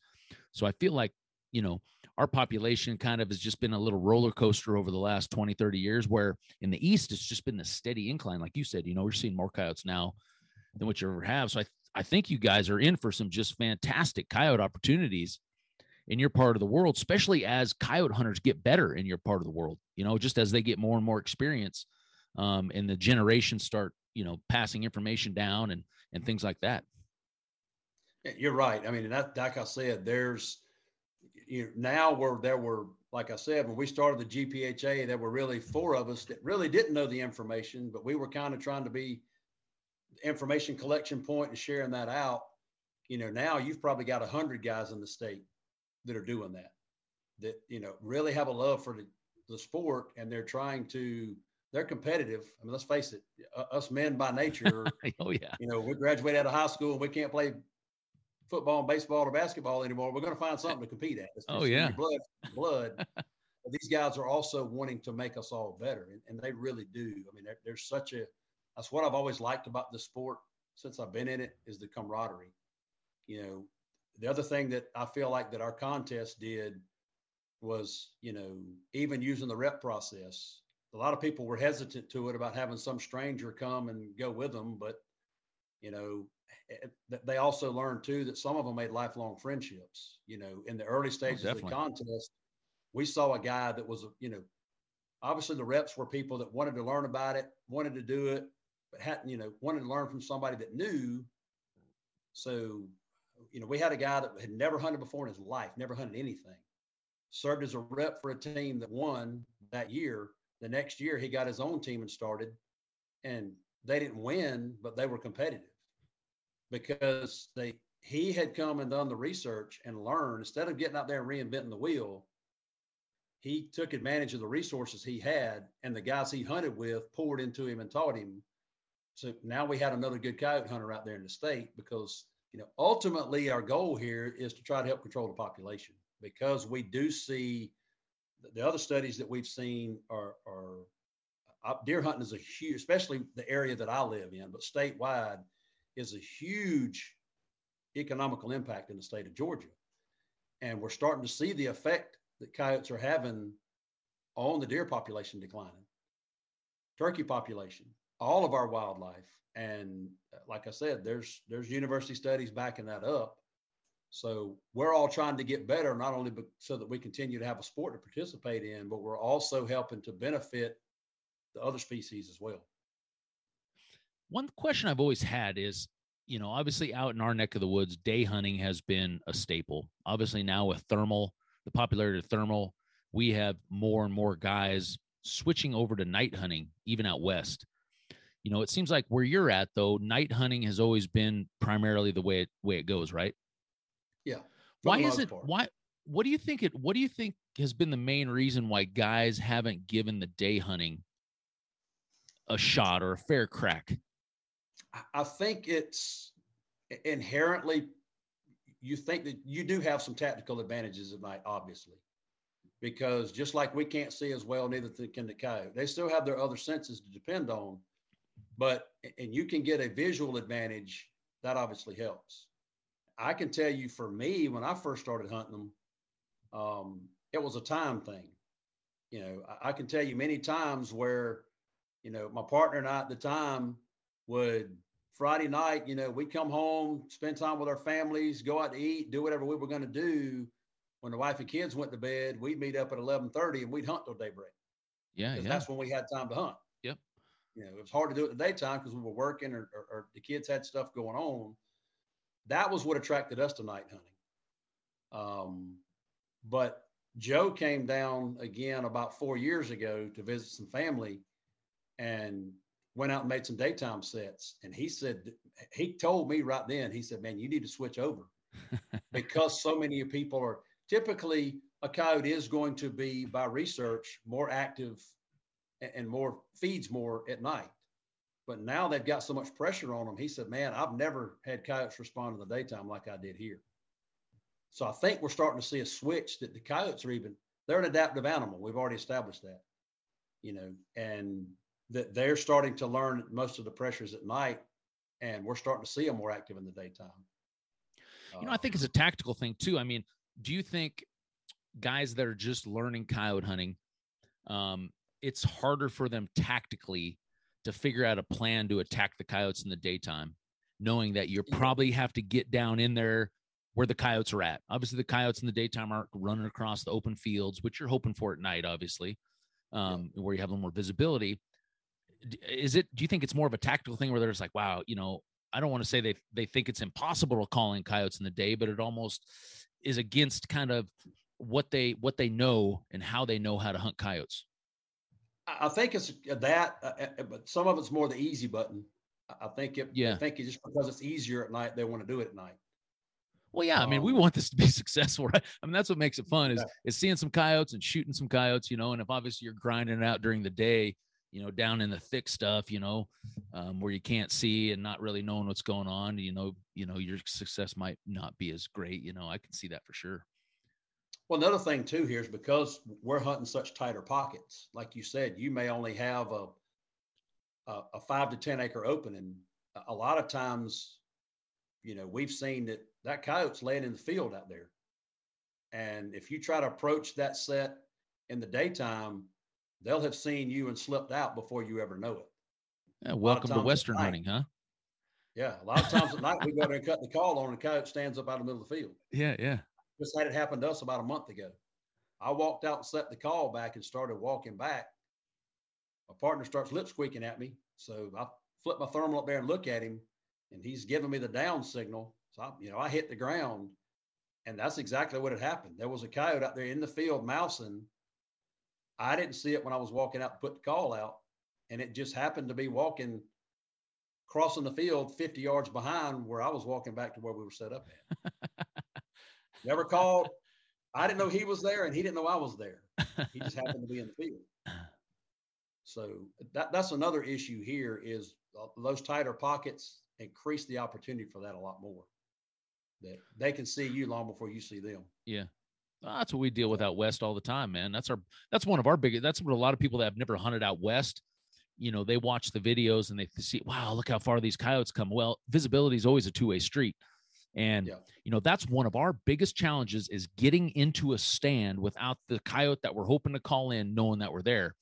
So i feel like you know our population kind of has just been a little roller coaster over the last 20 30 years where in the east it's just been the steady incline. Like you said you know we're seeing more coyotes now than what you ever have so i I think you guys are in for some just fantastic coyote opportunities in your part of the world, especially as coyote hunters get better in your part of the world, you know, just as they get more and more experience um, and the generations start, you know, passing information down and, and things like that. You're right. I mean, that, like I said, there's, you know, now where there were, like I said, when we started the GPHA, there were really four of us that really didn't know the information, but we were kind of trying to be information collection point and sharing that out. You know, now you've probably got a hundred guys in the state that are doing that, that, you know, really have a love for the, the sport and they're trying to, they're competitive. I mean, let's face it, us men by nature, oh yeah, you know, we graduate out of high school and we can't play football and baseball or basketball anymore. We're going to find something to compete at. oh yeah, blood, blood. these guys are also wanting to make us all better, and, and they really do. I mean, there's such a that's what I've always liked about the sport since I've been in it is the camaraderie. You know, the other thing that I feel like that our contest did was, you know, even using the rep process. A lot of people were hesitant to it about having some stranger come and go with them, but you know, eh, they also learned too that some of them made lifelong friendships. You know, in the early oh, stages oh, of the contest, we saw a guy that was, you know, obviously the reps were people that wanted to learn about it, wanted to do it, but hadn't, you know, wanted to learn from somebody that knew. So you know, we had a guy that had never hunted before in his life, never hunted anything, served as a rep for a team that won that year. The next year, he got his own team and started, and they didn't win, but they were competitive because they he had come and done the research and learned instead of getting out there and reinventing the wheel. he took advantage of the resources he had, and the guys he hunted with poured into him and taught him. So now we had another good coyote hunter out there in the state because you know ultimately our goal here is to try to help control the population because we do see the other studies that we've seen are are uh, deer hunting is a huge, especially the area that I live in, but statewide is a huge economical impact in the state of Georgia. And we're starting to see the effect that coyotes are having on the deer population declining, turkey population, all of our wildlife. And uh, like I said, there's there's university studies backing that up. So we're all trying to get better, not only so that we continue to have a sport to participate in, but we're also helping to benefit the other species as well. One question I've always had is, you know, obviously out in our neck of the woods, day hunting has been a staple. Obviously now with thermal, the popularity of thermal, we have more and more guys switching over to night hunting, even out west. You know, it seems like where you're at though, night hunting has always been primarily the way it way it goes, right? Yeah. Why is it? Part. Why? What do you think? It. What do you think has been the main reason why guys haven't given the day hunting a shot or a fair crack? I think it's inherently. You think that you do have some tactical advantages at night, obviously, because just like we can't see as well, neither can the coyote. They still have their other senses to depend on, but and you can get a visual advantage. That obviously helps. I can tell you for me, when I first started hunting them, um, it was a time thing. You know, I, I, can tell you many times where, you know, my partner and I at the time would Friday night, you know, we'd come home, spend time with our families, go out to eat, do whatever we were going to do. When the wife and kids went to bed, we'd meet up at eleven thirty and we'd hunt till daybreak. Yeah, yeah. That's when we had time to hunt. You know, it was hard to do it in the daytime because we were working or, or, or the kids had stuff going on that was what attracted us to night hunting. Um, but Joe came down again about four years ago to visit some family and went out and made some daytime sets. And he said, he told me right then, he said, man, you need to switch over because so many people are typically a coyote is going to be by research more active and more feeds more at night. But now they've got so much pressure on them. He said, Man, I've never had coyotes respond in the daytime like I did here. So I think we're starting to see a switch that the coyotes are even, they're an adaptive animal. We've already established that, you know, and that they're starting to learn most of the pressures at night. And we're starting to see them more active in the daytime. You know, I think it's a tactical thing too. I mean, do you think guys that are just learning coyote hunting, um, it's harder for them tactically to figure out a plan to attack the coyotes in the daytime, knowing that you probably have to get down in there where the coyotes are at. Obviously, the coyotes in the daytime aren't running across the open fields, which you're hoping for at night, obviously, um, where you have a little more visibility. Is it? Do you think it's more of a tactical thing where they're just like, wow, you know, I don't want to say they they think it's impossible to call in coyotes in the day, but it almost is against kind of what they what they know and how they know how to hunt coyotes. I think it's that, uh, uh, but some of it's more the easy button. I think it. Yeah. I think it's just because it's easier at night, they want to do it at night. Well, yeah. I mean, we um, want this to be successful, right? I mean, that's what makes it fun is yeah. is seeing some coyotes and shooting some coyotes, you know. And if obviously you're grinding it out during the day, you know, down in the thick stuff, you know, um, where you can't see and not really knowing what's going on, you know, you know, your success might not be as great. You know, I can see that for sure. Well, another thing too here is because we're hunting such tighter pockets. Like you said, you may only have a a, a five to ten acre opening. A lot of times, you know, we've seen that that coyote's laying in the field out there, and if you try to approach that set in the daytime, they'll have seen you and slipped out before you ever know it. Yeah, welcome to Western hunting, huh? Yeah, a lot of times at night we go there and cut the call on, and the coyote stands up out of the middle of the field. Yeah, yeah. Just had it happen to us about a month ago. I walked out and set the call back and started walking back. My partner starts lip squeaking at me. So I flip my thermal up there and look at him, and he's giving me the down signal. So, I, you know, I hit the ground, and that's exactly what had happened. There was a coyote out there in the field mousing. I didn't see it when I was walking out to put the call out, and it just happened to be walking, crossing the field 50 yards behind where I was walking back to where we were set up at. Never called. I didn't know he was there, and he didn't know I was there. He just happened to be in the field. So that that's another issue here is uh, those tighter pockets increase the opportunity for that a lot more. That they can see you long before you see them. Yeah. That's what we deal with out west all the time, man. That's our that's one of our biggest. That's what a lot of people that have never hunted out west, you know, they watch the videos and they see, wow, look how far these coyotes come. Well, visibility is always a two way street, and yeah. you know that's one of our biggest challenges is getting into a stand without the coyote that we're hoping to call in, knowing that we're there,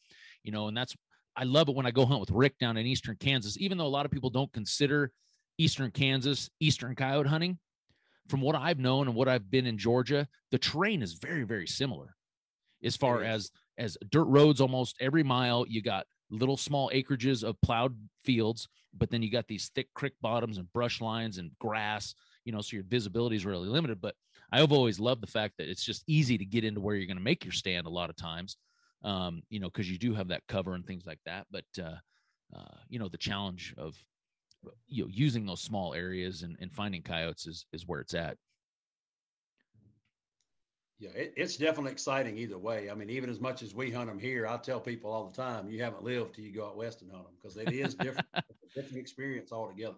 you know, and that's I love it when I go hunt with Rick down in eastern Kansas, even though a lot of people don't consider eastern Kansas eastern coyote hunting from what I've known and what I've been in Georgia, the terrain is very, very similar as far as as dirt roads almost every mile. You got little small acreages of plowed fields, but then you got these thick creek bottoms and brush lines and grass, you know, so your visibility is really limited. But I've always loved the fact that it's just easy to get into where you're going to make your stand a lot of times, um, you know, because you do have that cover and things like that. But, uh, uh, you know, the challenge of you know using those small areas and, and finding coyotes is is where it's at yeah it, it's definitely exciting either way i mean even as much as we hunt them here i tell people all the time you haven't lived till you go out west and hunt them because it is different different experience altogether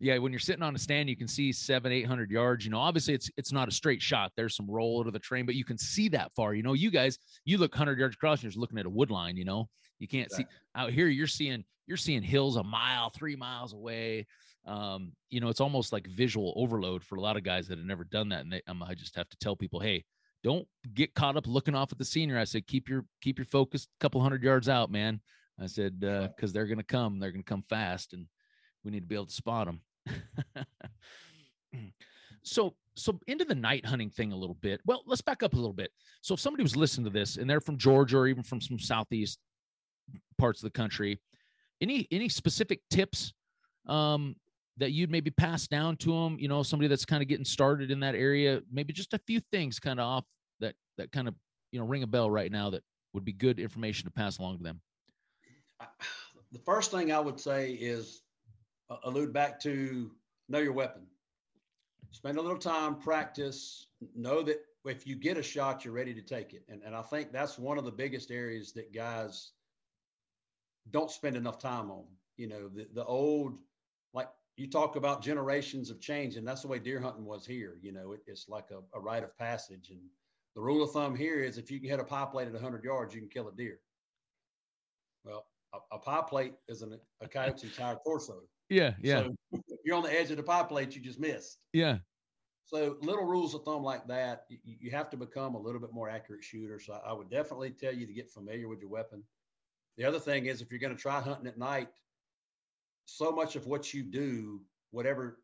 yeah when you're sitting on a stand you can see seven eight hundred yards you know obviously it's it's not a straight shot there's some roll to the train but you can see that far you know you guys you look 100 yards across and you're looking at a wood line you know you can't exactly. see out here you're seeing you're seeing hills a mile, three miles away. Um, you know, it's almost like visual overload for a lot of guys that have never done that. And they, um, I just have to tell people, hey, don't get caught up looking off at the senior. I said, keep your keep your focus a couple hundred yards out, man. I said, because uh, they're gonna come, they're gonna come fast, and we need to be able to spot them. so so into the night hunting thing a little bit. Well, let's back up a little bit. So if somebody was listening to this and they're from Georgia or even from some southeast parts of the country, any any specific tips um, that you'd maybe pass down to them? You know, somebody that's kind of getting started in that area. Maybe just a few things kind of off that that kind of you know ring a bell right now that would be good information to pass along to them. The first thing I would say is uh, allude back to know your weapon. Spend a little time, practice, know that if you get a shot, you're ready to take it. And, and I think that's one of the biggest areas that guys don't spend enough time on. You know, the, the old, like you talk about generations of change, and that's the way deer hunting was here. You know, it, it's like a, a rite of passage. And the rule of thumb here is if you can hit a pie plate at 100 yards, you can kill a deer. Well, a, a pie plate is an, a coyote's entire torso. Yeah, yeah. So you're on the edge of the pie plate, you just missed. Yeah. So little rules of thumb like that, you, you have to become a little bit more accurate shooter. So I, I would definitely tell you to get familiar with your weapon. The other thing is if you're going to try hunting at night, so much of what you do, whatever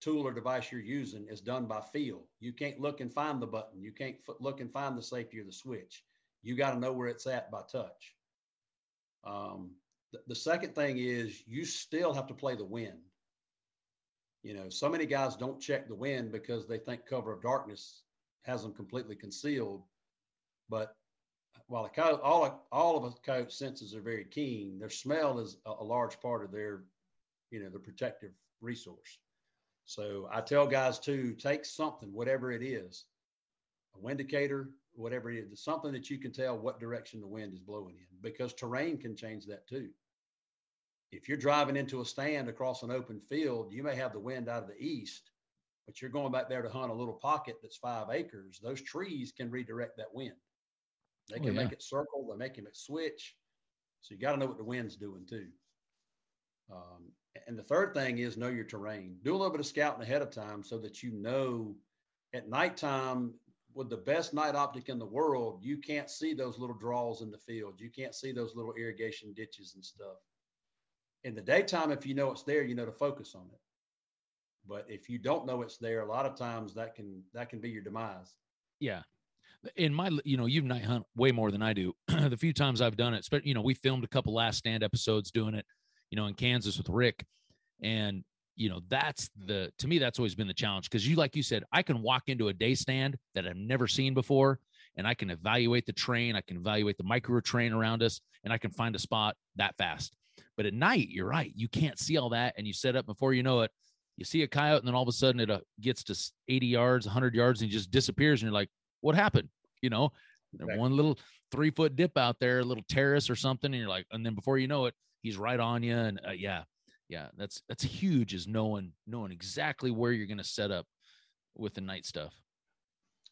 tool or device you're using, is done by feel. You can't look and find the button. You can't f- look and find the safety or the switch. You got to know where it's at by touch. Um, the, second thing is you still have to play the wind. You know, so many guys don't check the wind because they think cover of darkness has them completely concealed. But while a coyote, all all of a coyote's senses are very keen, their smell is a, a large part of their, you know, the protective resource. So I tell guys to take something, whatever it is, a wind indicator, whatever it is, something that you can tell what direction the wind is blowing in, because terrain can change that too. If you're driving into a stand across an open field, you may have the wind out of the east, but you're going back there to hunt a little pocket that's five acres. Those trees can redirect that wind. They oh, can oh, yeah. make it circle, they make it switch. So you got to know what the wind's doing too. Um, and the third thing is know your terrain. Do a little bit of scouting ahead of time so that you know at nighttime with the best night optic in the world, you can't see those little draws in the field. You can't see those little irrigation ditches and stuff. In the daytime, if you know it's there, you know to focus on it. But if you don't know it's there, a lot of times that can that can be your demise. Yeah, in my you know you've night hunt way more than i do the few times i've done it but you know we filmed a couple last stand episodes doing it you know in kansas with rick and you know that's the to me that's always been the challenge because you like you said i can walk into a day stand that i've never seen before and i can evaluate the train i can evaluate the micro train around us and i can find a spot that fast but at night you're right you can't see all that and you set up before you know it you see a coyote and then all of a sudden it uh, gets to 80 yards 100 yards and he just disappears and you're like what happened? You know, exactly. one little three foot dip out there, a little terrace or something, and you're like, and then before you know it, he's right on you. And uh, yeah, yeah, that's that's huge. Is knowing knowing exactly where you're going to set up with the night stuff.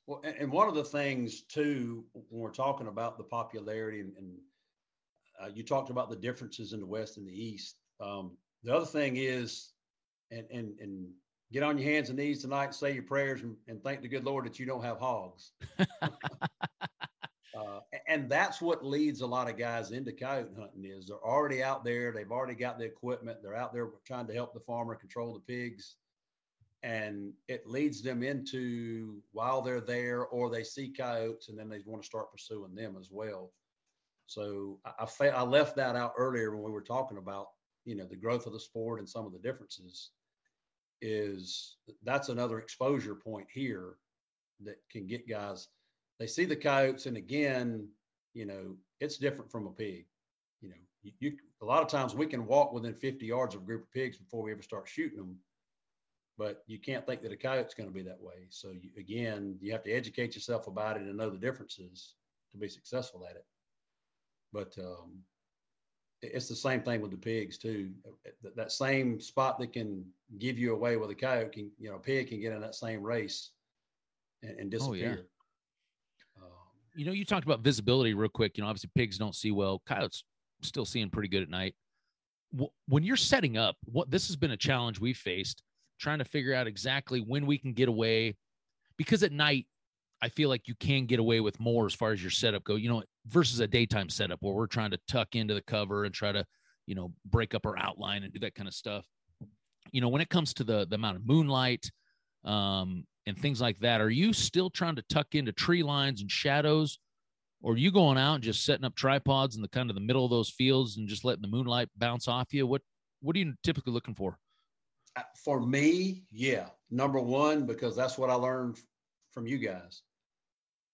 Well, and one of the things too, when we're talking about the popularity, and, and uh, you talked about the differences in the West and the East. Um, the other thing is, and and and get on your hands and knees tonight, say your prayers, and, and thank the good Lord that you don't have hogs. uh, and that's what leads a lot of guys into coyote hunting is they're already out there, they've already got the equipment, they're out there trying to help the farmer control the pigs, and it leads them into while they're there, or they see coyotes and then they want to start pursuing them as well. So I, I, I left that out earlier when we were talking about you know the growth of the sport and some of the differences is that's another exposure point here that can get guys they see the coyotes and again you know it's different from a pig. You know you, you, a lot of times we can walk within 50 yards of a group of pigs before we ever start shooting them but you can't think that a coyote's going to be that way. So you, again you have to educate yourself about it and know the differences to be successful at it but um, it's the same thing with the pigs too. That same spot that can give you away with a coyote can, you know, a pig can get in that same race and, and disappear. Oh, yeah. um, you know, you talked about visibility real quick. You know, obviously pigs don't see well. Coyotes still seeing pretty good at night. When you're setting up, what this has been a challenge we faced trying to figure out exactly when we can get away because at night I feel like you can get away with more as far as your setup go. You know, versus a daytime setup where we're trying to tuck into the cover and try to, you know, break up our outline and do that kind of stuff. You know, when it comes to the the amount of moonlight um, and things like that, are you still trying to tuck into tree lines and shadows, or are you going out and just setting up tripods in the kind of the middle of those fields and just letting the moonlight bounce off you? What what are you typically looking for? Uh, for me, yeah, number one because that's what I learned from you guys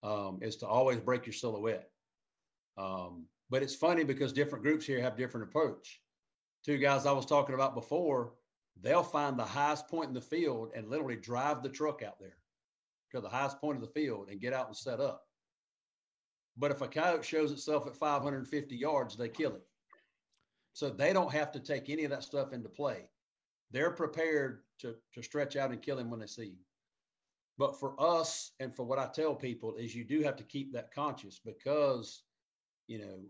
um, is to always break your silhouette. Um, but it's funny because different groups here have different approach. Two guys I was talking about before, they'll find the highest point in the field and literally drive the truck out there to the highest point of the field and get out and set up. But if a coyote shows itself at 550 yards, they kill it. So they don't have to take any of that stuff into play. They're prepared to, to stretch out and kill him when they see him. But for us, and for what I tell people, is you do have to keep that conscious because, you know,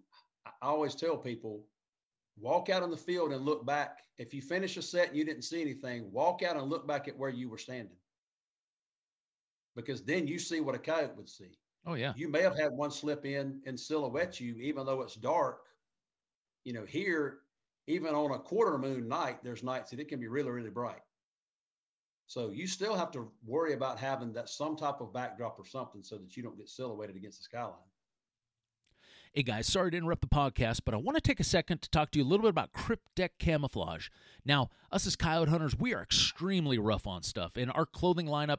I always tell people walk out on the field and look back. If you finish a set and you didn't see anything, walk out and look back at where you were standing. Because then you see what a coyote would see. Oh, yeah. You may have had one slip in and silhouette you, even though it's dark. You know, here, even on a quarter moon night, there's nights that it can be really, really bright. So you still have to worry about having that some type of backdrop or something so that you don't get silhouetted against the skyline. Hey guys, sorry to interrupt the podcast, but I want to take a second to talk to you a little bit about Kryptek camouflage. Now, us as coyote hunters, we are extremely rough on stuff, and our clothing lineup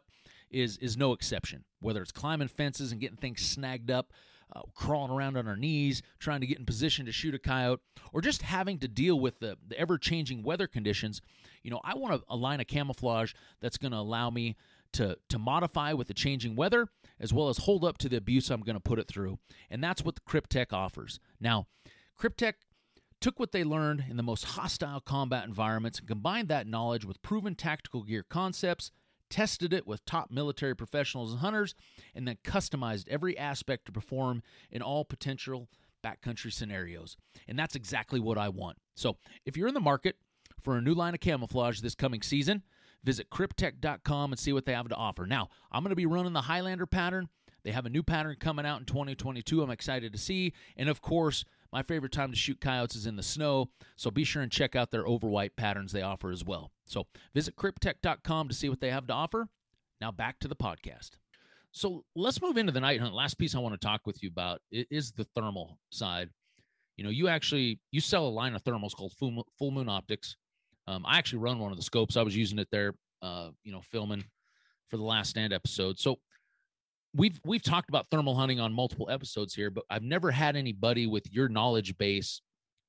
is is no exception. Whether it's climbing fences and getting things snagged up, uh, crawling around on our knees, trying to get in position to shoot a coyote, or just having to deal with the, the ever changing weather conditions, you know, I want a line of camouflage that's going to allow me to, to modify with the changing weather as well as hold up to the abuse I'm going to put it through. And that's what the offers. Now, Kryptek took what they learned in the most hostile combat environments and combined that knowledge with proven tactical gear concepts tested it with top military professionals and hunters, and then customized every aspect to perform in all potential backcountry scenarios. And that's exactly what I want. So if you're in the market for a new line of camouflage this coming season, visit kryptek.com and see what they have to offer. Now, I'm going to be running the Highlander pattern. They have a new pattern coming out in 2022. I'm excited to see. And of course, my favorite time to shoot coyotes is in the snow, so be sure and check out their overwhite patterns they offer as well. So visit kryptek.com to see what they have to offer. Now back to the podcast. So let's move into the night hunt. Last piece I want to talk with you about is the thermal side. You know, you actually you sell a line of thermals called Full, Fullmoon Optics. Um, I actually run one of the scopes. I was using it there, uh, you know, filming for the last stand episode. So we've we've talked about thermal hunting on multiple episodes here, but I've never had anybody with your knowledge base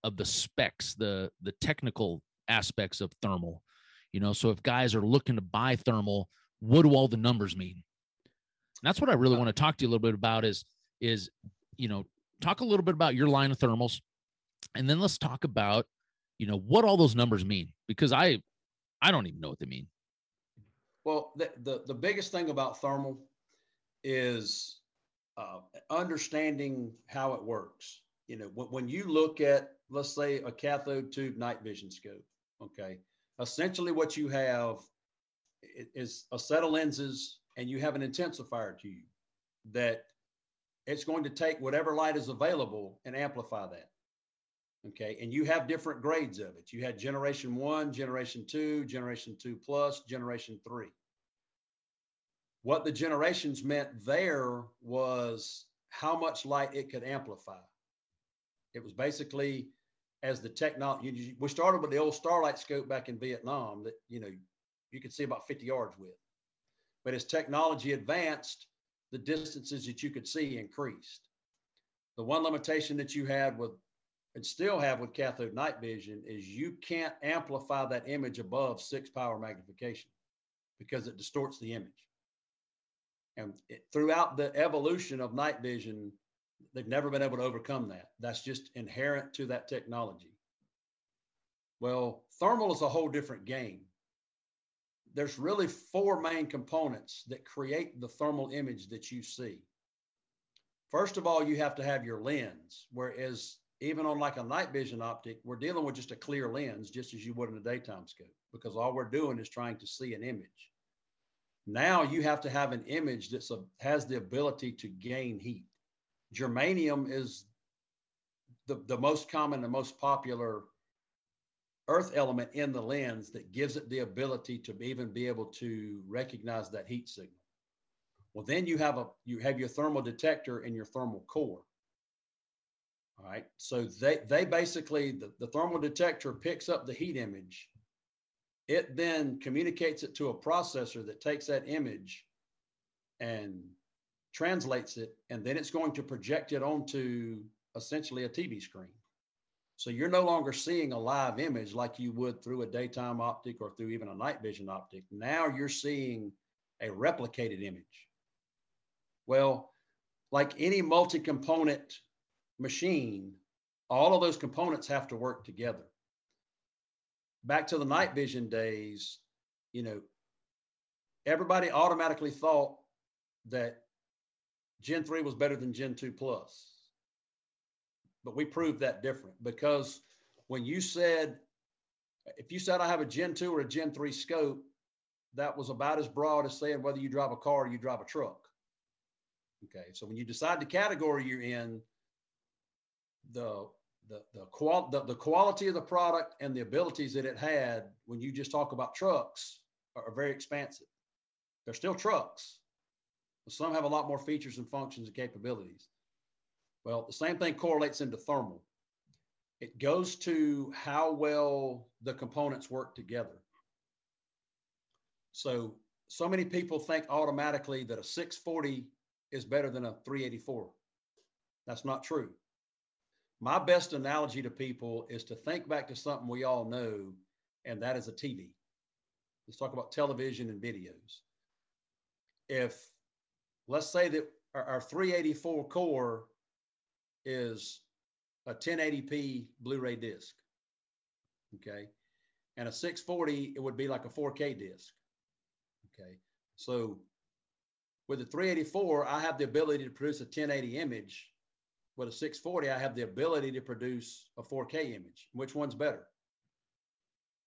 of the specs, the the technical aspects of thermal. You know, so if guys are looking to buy thermal, what do all the numbers mean? that's what I really want to talk to you a little bit about is is you know talk a little bit about your line of thermals, and then let's talk about you know what all those numbers mean because I I don't even know what they mean. Well, the the, the biggest thing about thermal is uh, understanding how it works. You know, when, when you look at let's say a cathode tube night vision scope, okay, essentially what you have is a set of lenses and you have an intensifier tube that it's going to take whatever light is available and amplify that. Okay. And you have different grades of it. You had generation one, generation two, generation two plus, generation three. What the generations meant there was how much light it could amplify. It was basically as the technology, we started with the old Starlight scope back in Vietnam that, you know, you could see about 50 yards with. But as technology advanced, the distances that you could see increased. The one limitation that you had with and still have with cathode night vision is you can't amplify that image above six power magnification because it distorts the image. And it, throughout the evolution of night vision, they've never been able to overcome that. That's just inherent to that technology. Well, thermal is a whole different game. There's really four main components that create the thermal image that you see. First of all, you have to have your lens, whereas even on like a night vision optic, we're dealing with just a clear lens, just as you would in a daytime scope, because all we're doing is trying to see an image. Now you have to have an image that has the ability to gain heat. Germanium is the, the most common and most popular earth element in the lens that gives it the ability to even be able to recognize that heat signal. Well, then you have a you have your thermal detector in your thermal core. All right. So they, they basically, the, the thermal detector picks up the heat image. It then communicates it to a processor that takes that image and translates it, and then it's going to project it onto essentially a TV screen. So you're no longer seeing a live image like you would through a daytime optic or through even a night vision optic. Now you're seeing a replicated image. Well, like any multi component machine, all of those components have to work together. Back to the night vision days, you know, everybody automatically thought that Gen 3 was better than Gen 2 Plus. But we proved that different because when you said, if you said I have a Gen 2 or a Gen 3 scope, that was about as broad as saying whether you drive a car or you drive a truck. Okay. So when you decide the category you're in, the the the, qual- the, the quality of the product and the abilities that it had when you just talk about trucks are, are very expansive. They're still trucks, but some have a lot more features and functions and capabilities. Well, the same thing correlates into thermal. It goes to how well the components work together. So, so many people think automatically that a 640 is better than a 384. That's not true my best analogy to people is to think back to something we all know, and that is a TV. Let's talk about television and videos. If let's say that our, our 384 core is a 1080p Blu-ray disc, okay, and a 640 it would be like a 4K disc, okay. So with the 384, I have the ability to produce a 1080 image with a 640, I have the ability to produce a 4K image. Which one's better?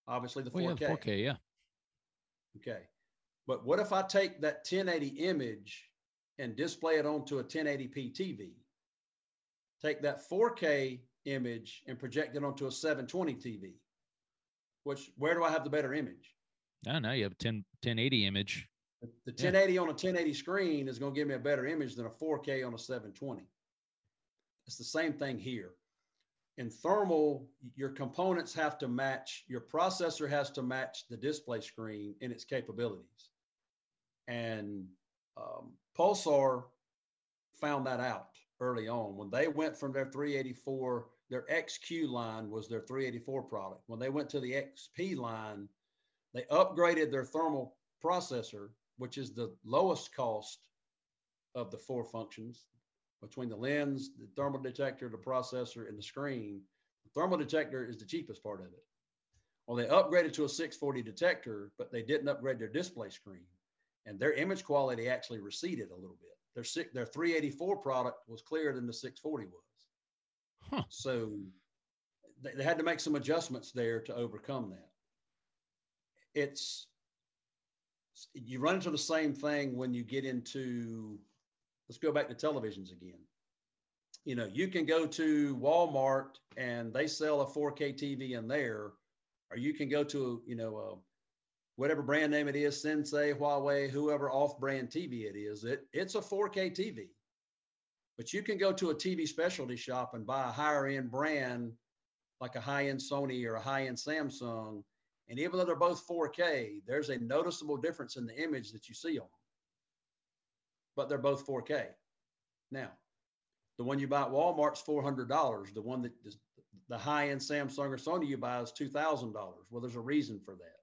Obviously, the 4K. Well, yeah, 4K, yeah. Okay. But what if I take that 1080 image and display it onto a 1080p TV? Take that 4K image and project it onto a 720 TV. Which where do I have the better image? I don't know. You have a 10, 1080 image. The, the 1080 yeah. on a 1080 screen is going to give me a better image than a 4K on a 720. It's the same thing here. In thermal, your components have to match, your processor has to match the display screen in its capabilities. And um, Pulsar found that out early on. When they went from their 384, their XQ line was their 384 product. When they went to the XP line, they upgraded their thermal processor, which is the lowest cost of the four functions between the lens, the thermal detector, the processor, and the screen. The thermal detector is the cheapest part of it. Well, they upgraded to a 640 detector, but they didn't upgrade their display screen, and their image quality actually receded a little bit. Their their 384 product was clearer than the 640 was. Huh. So they, they had to make some adjustments there to overcome that. It's you run into the same thing when you get into let's go back to televisions again you know you can go to walmart and they sell a 4k tv in there or you can go to you know uh, whatever brand name it is sensei huawei whoever off brand tv it is it, it's a 4k tv but you can go to a tv specialty shop and buy a higher end brand like a high end sony or a high end samsung and even though they're both 4K, there's a noticeable difference in the image that you see on them. But they're both 4K. Now, the one you buy at Walmart's $400. The one that is the high end Samsung or Sony you buy is $2,000. Well, there's a reason for that.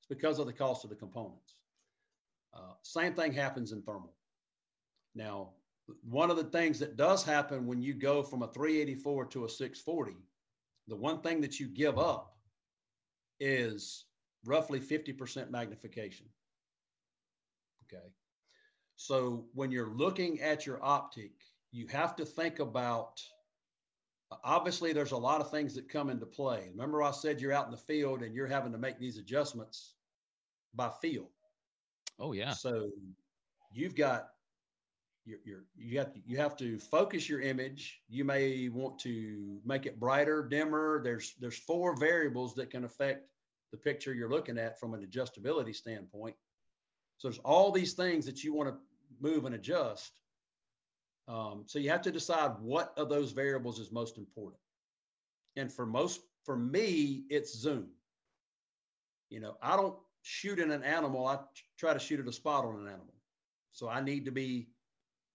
It's because of the cost of the components. Uh, same thing happens in thermal. Now, one of the things that does happen when you go from a 384 to a 640, the one thing that you give up is roughly 50% magnification. Okay. So when you're looking at your optic, you have to think about obviously there's a lot of things that come into play. Remember I said you're out in the field and you're having to make these adjustments by feel. Oh yeah. So you've got you're, you're, you have to, you have to focus your image. You may want to make it brighter, dimmer. There's there's four variables that can affect the picture you're looking at from an adjustability standpoint. So there's all these things that you want to move and adjust. Um, so you have to decide what of those variables is most important. And for most, for me, it's zoom. You know, I don't shoot in an animal. I try to shoot at a spot on an animal. So I need to be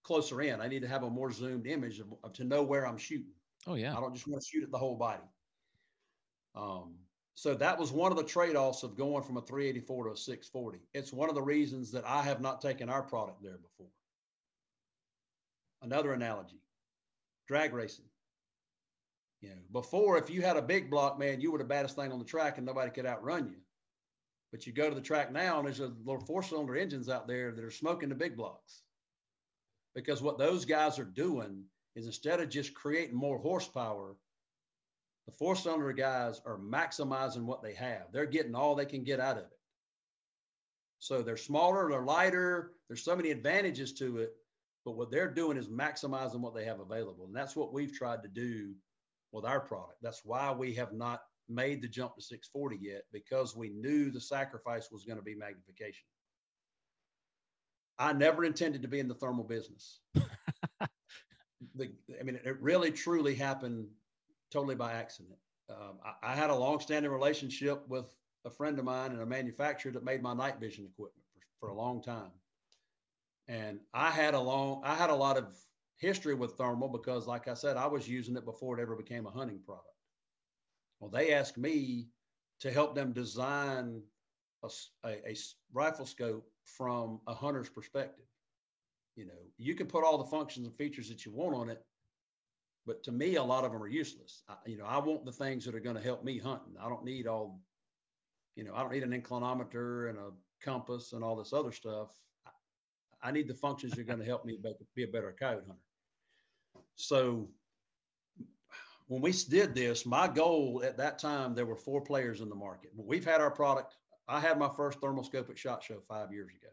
closer in. I need to have a more zoomed image of, of, to know where I'm shooting. Oh yeah. I don't just want to shoot at the whole body. Um, so that was one of the trade-offs of going from a 384 to a 640. It's one of the reasons that I have not taken our product there before. Another analogy, drag racing. You know, before if you had a big block, man, you were the baddest thing on the track and nobody could outrun you. But you go to the track now and there's a little four-cylinder engines out there that are smoking the big blocks because what those guys are doing is instead of just creating more horsepower, the four cylinder guys are maximizing what they have. They're getting all they can get out of it. So they're smaller, they're lighter. There's so many advantages to it, but what they're doing is maximizing what they have available. And that's what we've tried to do with our product. That's why we have not made the jump to 640 yet because we knew the sacrifice was going to be magnification. I never intended to be in the thermal business. the, I mean, it really truly happened totally by accident. Um, I, I, had a long-standing relationship with a friend of mine and a manufacturer that made my night vision equipment for, for a long time. And I had a long, I had a lot of history with thermal because, like I said, I was using it before it ever became a hunting product. Well, they asked me to help them design a, a, a rifle scope from a hunter's perspective. You know, you can put all the functions and features that you want on it, but to me, a lot of them are useless. I, you know, I want the things that are going to help me hunting. I don't need all, you know, I don't need an inclinometer and a compass and all this other stuff. I, I need the functions that are going to help me be a better coyote hunter. So when we did this, my goal at that time, there were four players in the market. We've had our product. I had my first thermal scope at SHOT Show five years ago.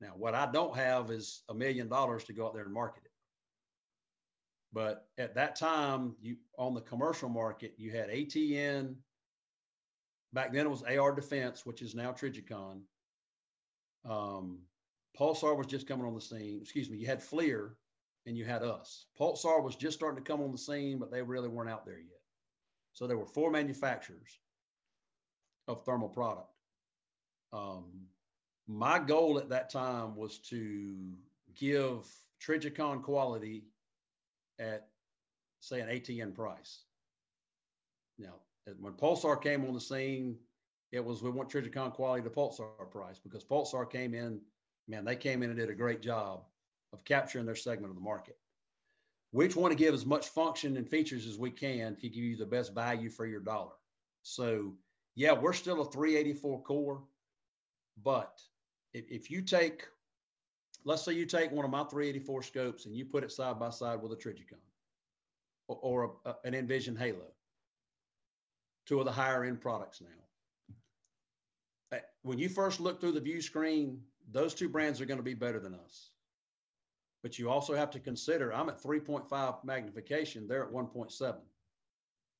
Now, what I don't have is a million dollars to go out there and market it. But at that time, you on the commercial market, you had ATN. Back then, it was IR Defense, which is now Trijicon. Um, Pulsar was just coming on the scene. Excuse me. You had FLIR, and you had us. Pulsar was just starting to come on the scene, but they really weren't out there yet. So there were four manufacturers of thermal product. Um, my goal at that time was to give Trijicon quality at, say, an ATN price. Now, when Pulsar came on the scene, it was we want Trijicon quality to Pulsar price because Pulsar came in man, they came in and did a great job of capturing their segment of the market. We just want to give as much function and features as we can to give you the best value for your dollar. So, yeah, we're still a 384 core, but if, if you take, let's say you take one of my 384 scopes and you put it side by side with a Trijicon or, or a, a, an N-Vision Halo, two of the higher end products now. Eh, when you first look through the view screen, those two brands are going to be better than us. But you also have to consider I'm at 3.5 magnification, they're at 1.7.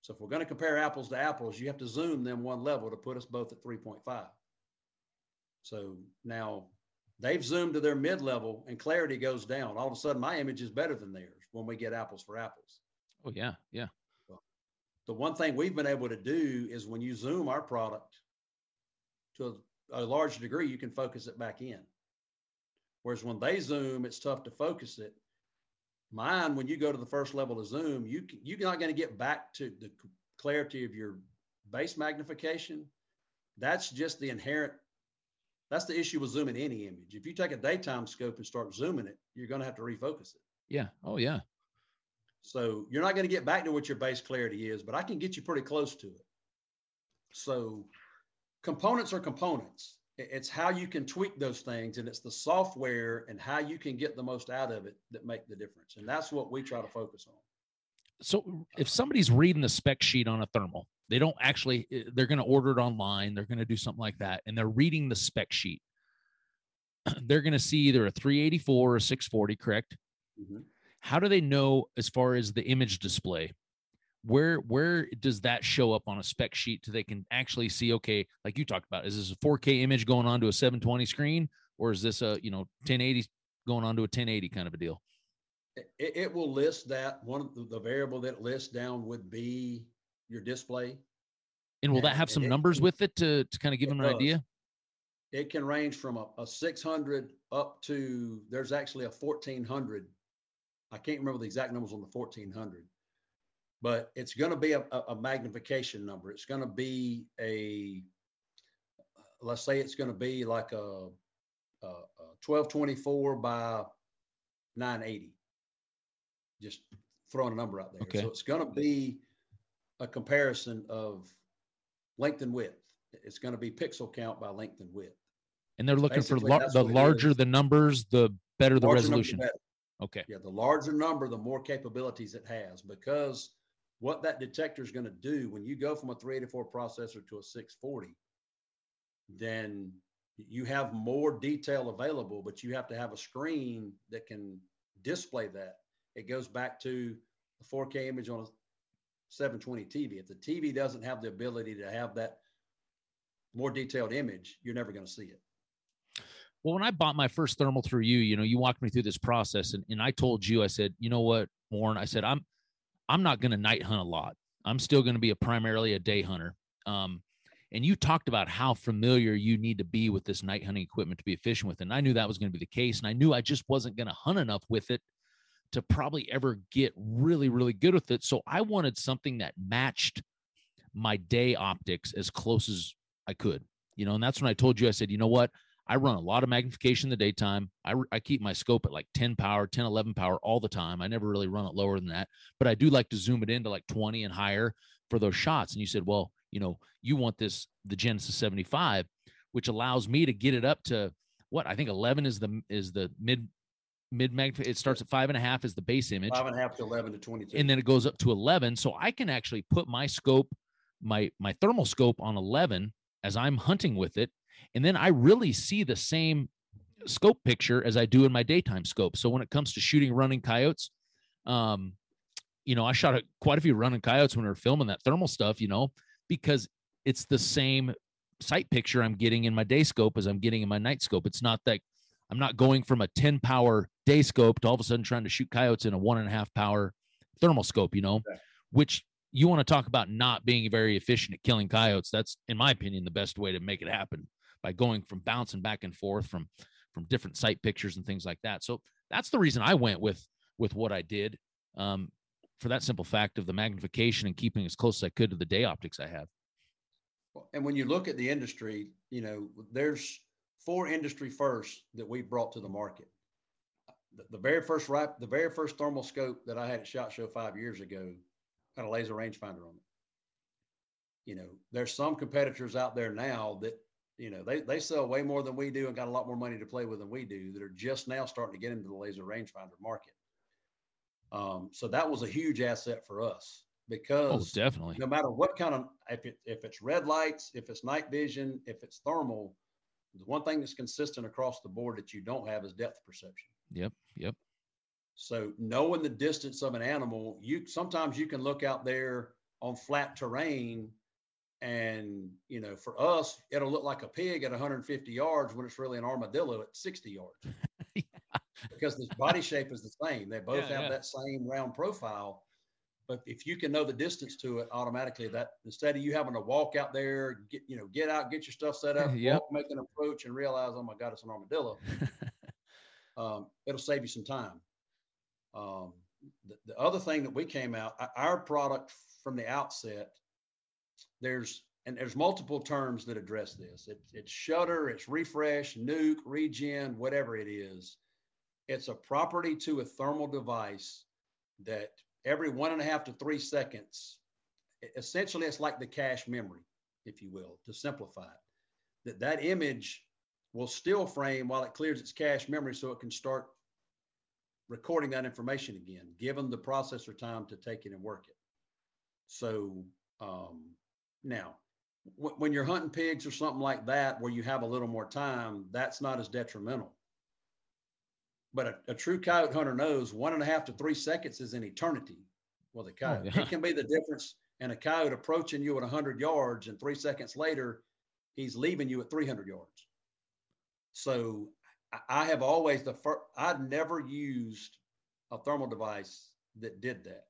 So if we're going to compare apples to apples, you have to zoom them one level to put us both at 3.5. So now they've zoomed to their mid level and clarity goes down. All of a sudden, my image is better than theirs when we get apples for apples. Oh, yeah. Yeah. The one thing we've been able to do is when you zoom our product to a, a large degree, you can focus it back in. Whereas when they zoom, it's tough to focus it. Mine, when you go to the first level of zoom, you you're not going to get back to the clarity of your base magnification. That's just the inherent. That's the issue with zooming any image. If you take a daytime scope and start zooming it, you're going to have to refocus it. Yeah. Oh, yeah. So you're not going to get back to what your base clarity is, but I can get you pretty close to it. So components are components. It's how you can tweak those things, and it's the software and how you can get the most out of it that make the difference. And that's what we try to focus on. So if somebody's reading the spec sheet on a thermal, they don't actually eh, they're going to order it online, they're going to do something like that, and they're reading the spec sheet. They're going to see either a 384 or 640, correct? Mm-hmm. How do they know as far as the image display? where where does that show up on a spec sheet so they can actually see okay like you talked about is this a 4k image going on to a 720 screen or is this a you know 1080 going on to a 1080 kind of a deal it, it will list that one of the, the, variable that lists down would be your display and will and, that have some numbers with it to, to kind of give them an does. idea it can range from a, a 600 up to there's actually a 1400 i can't remember the exact numbers on the 1400 but it's going to be a, a, magnification number. It's going to be a, let's say it's going to be like a, a, a 1224 by 980. Just throwing a number out there. Okay. So it's going to be a comparison of length and width. It's going to be pixel count by length and width. And they're looking Basically, for lar- the larger the numbers, the better the resolution. Better. Okay. Yeah, the larger number, the more capabilities it has because what that detector is going to do when you go from a 384 processor to a 640 then you have more detail available but you have to have a screen that can display that it goes back to the 4k image on a 720 tv if the tv doesn't have the ability to have that more detailed image you're never going to see it well when i bought my first thermal through you you know you walked me through this process and, and i told you i said you know what warren i said i'm I'm not going to night hunt a lot. I'm still going to be a primarily a day hunter. Um, and you talked about how familiar you need to be with this night hunting equipment to be efficient with it. And I knew that was going to be the case. And I knew I just wasn't going to hunt enough with it to probably ever get really, really good with it. So I wanted something that matched my day optics as close as I could, you know, and that's when I told you, I said, you know what? I run a lot of magnification in the daytime. I, I keep my scope at like 10 power, 10, 11 power all the time. I never really run it lower than that, but I do like to zoom it into like 20 and higher for those shots. And you said, well, you know, you want this, the Genesis 75, which allows me to get it up to what I think 11 is the, is the mid, mid mag. It starts at five and a half is the base image. Five and a half to 11 to 22. And then it goes up to 11. So I can actually put my scope, my, my thermal scope on 11 as I'm hunting with it and then I really see the same scope picture as I do in my daytime scope. So when it comes to shooting running coyotes, um, you know, I shot a, quite a few running coyotes when we were filming that thermal stuff, you know, because it's the same sight picture I'm getting in my day scope as I'm getting in my night scope. It's not that I'm not going from a 10 power day scope to all of a sudden trying to shoot coyotes in a one and a half power thermal scope, you know, which you want to talk about not being very efficient at killing coyotes. That's, in my opinion, the best way to make it happen by going from bouncing back and forth from from different sight pictures and things like that. So that's the reason I went with with what I did. Um, for that simple fact of the magnification and keeping as close as I could to the day optics I have. And when you look at the industry, you know, there's four industry firsts that we brought to the market. The, the very first right, the very first thermal scope that I had at Shot Show five years ago had a laser rangefinder on it. You know, there's some competitors out there now that you know they they sell way more than we do and got a lot more money to play with than we do that are just now starting to get into the laser rangefinder market. Um, so that was a huge asset for us Oh, because definitely. no matter what kind of if it if it's red lights, if it's night vision, if it's thermal, the one thing that's consistent across the board that you don't have is depth perception. Yep. Yep. So knowing the distance of an animal, you sometimes you can look out there on flat terrain and you know for us it'll look like a pig at 150 yards when it's really an armadillo at 60 yards Yeah. because the body shape is the same they both Yeah, have yeah. that same round profile but if you can know the distance to it automatically that instead of you having to walk out there get you know get out get your stuff set up Yep. walk, make an approach and realize oh my god it's an armadillo um, it'll save you some time. Um, the, the other thing that we came out, our product from the outset, there's and there's multiple terms that address this. It's it's shutter, it's refresh, nuke, regen, whatever it is. It's a property to a thermal device that every one and a half to three seconds, essentially it's like the cache memory, if you will, to simplify it. That that image will still frame while it clears its cache memory so it can start recording that information again, given the processor time to take it and work it. So um, now, w- when you're hunting pigs or something like that, where you have a little more time, that's not as detrimental. But a, a true coyote hunter knows one and a half to three seconds is an eternity with a coyote. Oh, yeah. It can be the difference in a coyote approaching you at 100 yards, and three seconds later, he's leaving you at 300 yards. So I- I have always the first, I'd never used a thermal device that did that.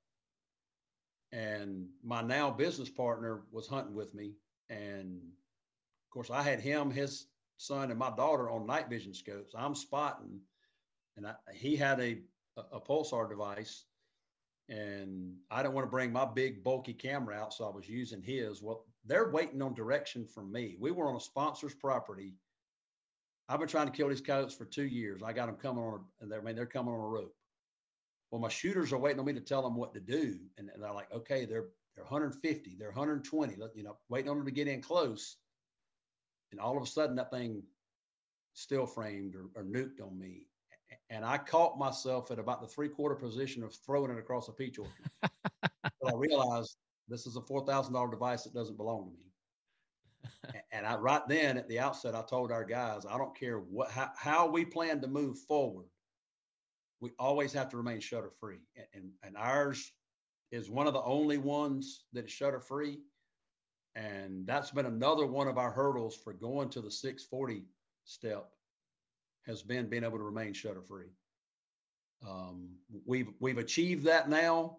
And my now business partner was hunting with me. And of course, I had him, his son, and my daughter on night vision scopes. I'm spotting, and I, he had a, a, pulsar device. And I didn't want to bring my big bulky camera out, so I was using his. Well, they're waiting on direction from me. We were on a sponsor's property. I've been trying to kill these coyotes for two years. I got them coming on, and they're, I mean, they're coming on a rope. Well, my shooters are waiting on me to tell them what to do, and, and they're like, okay, they're they're 150, they're 120, you know, waiting on them to get in close. And all of a sudden, that thing still framed or, or nuked on me, and I caught myself at about the three quarter position of throwing it across a peach orchard. but I realized this is a four thousand dollar device that doesn't belong to me. And I right then at the outset, I told our guys, I don't care what how, how we plan to move forward. We always have to remain shutter free, and, and and ours is one of the only ones that is shutter free, and that's been another one of our hurdles for going to the 640 step has been being able to remain shutter free. Um, we've we've achieved that now,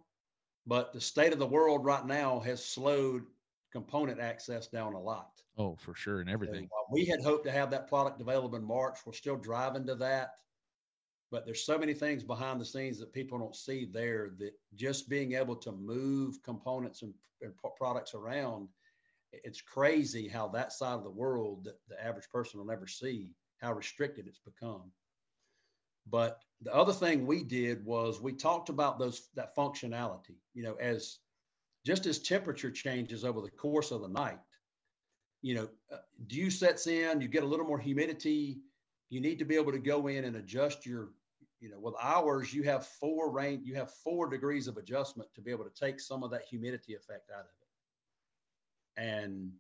but the state of the world right now has slowed component access down a lot. Oh, for sure, and everything. we had hoped to have that product available in March. We're still driving to that. But there's so many things behind the scenes that people don't see there that just being able to move components and, and products around, it's crazy how that side of the world that the average person will never see, how restricted it's become. But the other thing we did was we talked about those that functionality, you know, as just as temperature changes over the course of the night, you know, uh, dew sets in, you get a little more humidity. You need to be able to go in and adjust your, you know, with ours, you have four range, you have four degrees of adjustment to be able to take some of that humidity effect out of it. And,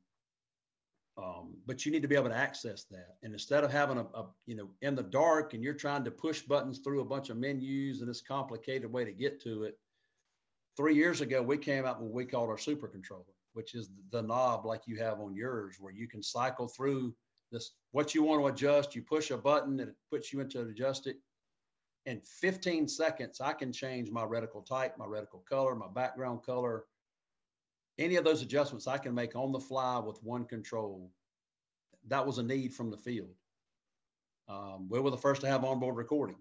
um, but you need to be able to access that. And instead of having a, a, you know, in the dark and you're trying to push buttons through a bunch of menus and this complicated way to get to it, three years ago, we came out with what we called our super controller, which is the knob like you have on yours, where you can cycle through this what you want to adjust. You push a button and it puts you into adjust it. In 15 seconds, I can change my reticle type, my reticle color, my background color. Any of those adjustments I can make on the fly with one control. That was a need from the field. Um, we were the first to have onboard recording.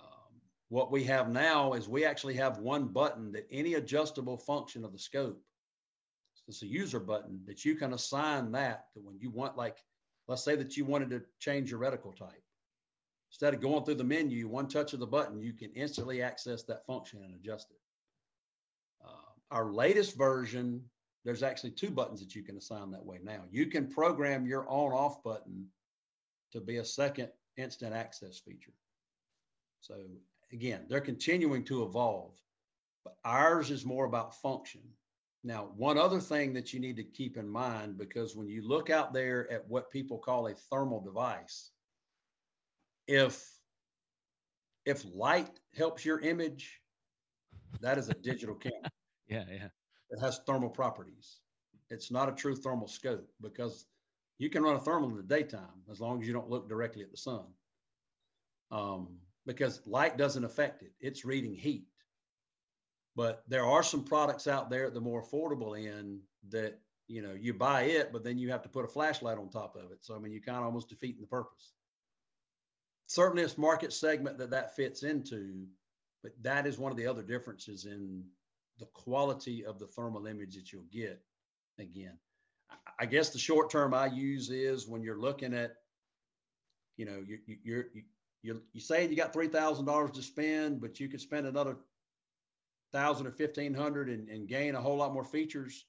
Um, what we have now is we actually have one button that any adjustable function of the scope, it's a user button that you can assign that to when you want, like let's say that you wanted to change your reticle type. Instead of going through the menu, one touch of the button, you can instantly access that function and adjust it. Our latest version, there's actually two buttons that you can assign that way now. You can program your on off button to be a second instant access feature. So again, they're continuing to evolve, but ours is more about function. Now, one other thing that you need to keep in mind, because when you look out there at what people call a thermal device, if if light helps your image, that is a digital camera. Yeah, yeah. It has thermal properties. It's not a true thermal scope because you can run a thermal in the daytime as long as you don't look directly at the sun. Um, because light doesn't affect it, it's reading heat. But there are some products out there at the more affordable end that you know you buy it, but then you have to put a flashlight on top of it. So I mean, you kind of almost defeating the purpose. Certainly, it's market segment that that fits into, but that is one of the other differences in the quality of the thermal image that you'll get. Again, I guess the short term I use is when you're looking at, you know, you, you, you're you, you you say you got three thousand dollars to spend, but you could spend another thousand or fifteen hundred and, and gain a whole lot more features.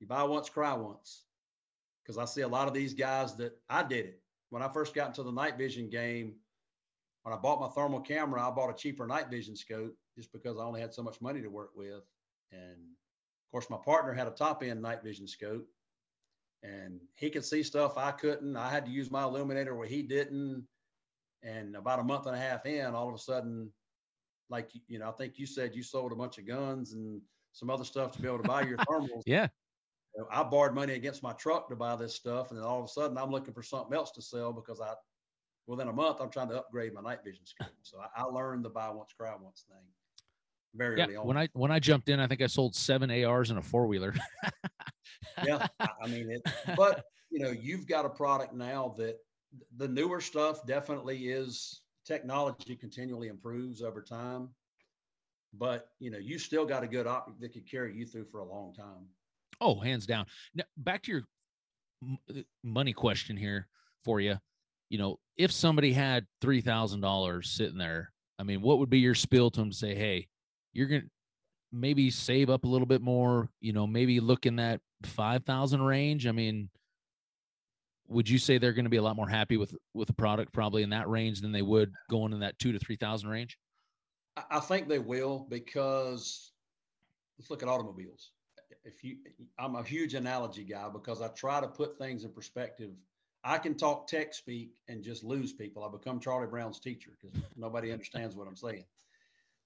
You buy once, cry once. Because I see a lot of these guys that I did it when I first got into the night vision game. When I bought my thermal camera, I bought a cheaper night vision scope just because I only had so much money to work with. And of course, my partner had a top end night vision scope and he could see stuff I couldn't. I had to use my illuminator where he didn't. And about a month and a half in, all of a sudden, like you know, I think you said you sold a bunch of guns and some other stuff to be able to buy your thermals. yeah. I borrowed money against my truck to buy this stuff, and then all of a sudden, I'm looking for something else to sell because I, within a month, I'm trying to upgrade my night vision scope. So I, I learned the buy once, cry once thing very yeah, early on. When I when I jumped in, I think I sold seven ARs and a four wheeler. yeah, I mean it. But you know, you've got a product now that the newer stuff definitely is technology continually improves over time. But you know, you still got a good optic that could carry you through for a long time. Oh, hands down. Now, back to your uh, money question here for you. You know, if somebody had three thousand dollars sitting there, I mean, what would be your spiel to them to say, "Hey, you're gonna maybe save up a little bit more. You know, maybe look in that five thousand range. I mean, would you say they're to be a lot more happy with with a product probably in that range than they would going in that two to three thousand range? I think they will because let's look at automobiles. If you, I'm a huge analogy guy because I try to put things in perspective. I can talk tech speak and just lose people. I become Charlie Brown's teacher because nobody understands what I'm saying.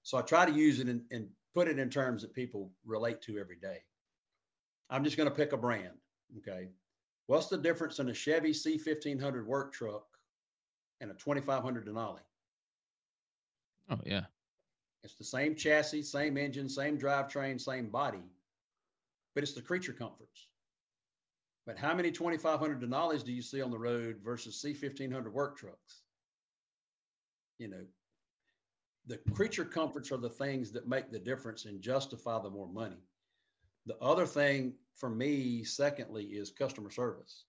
So I try to use it and put it in terms that people relate to every day. I'm just going to pick a brand. Okay. What's the difference in a Chevy C1500 work truck and a 2500 Denali? Oh, yeah. It's the same chassis, same engine, same drivetrain, same body, but it's the creature comforts. But how many 2500 Denalis do you see on the road versus C1500 work trucks? You know, the creature comforts are the things that make the difference and justify the more money. The other thing for me, secondly, is customer service.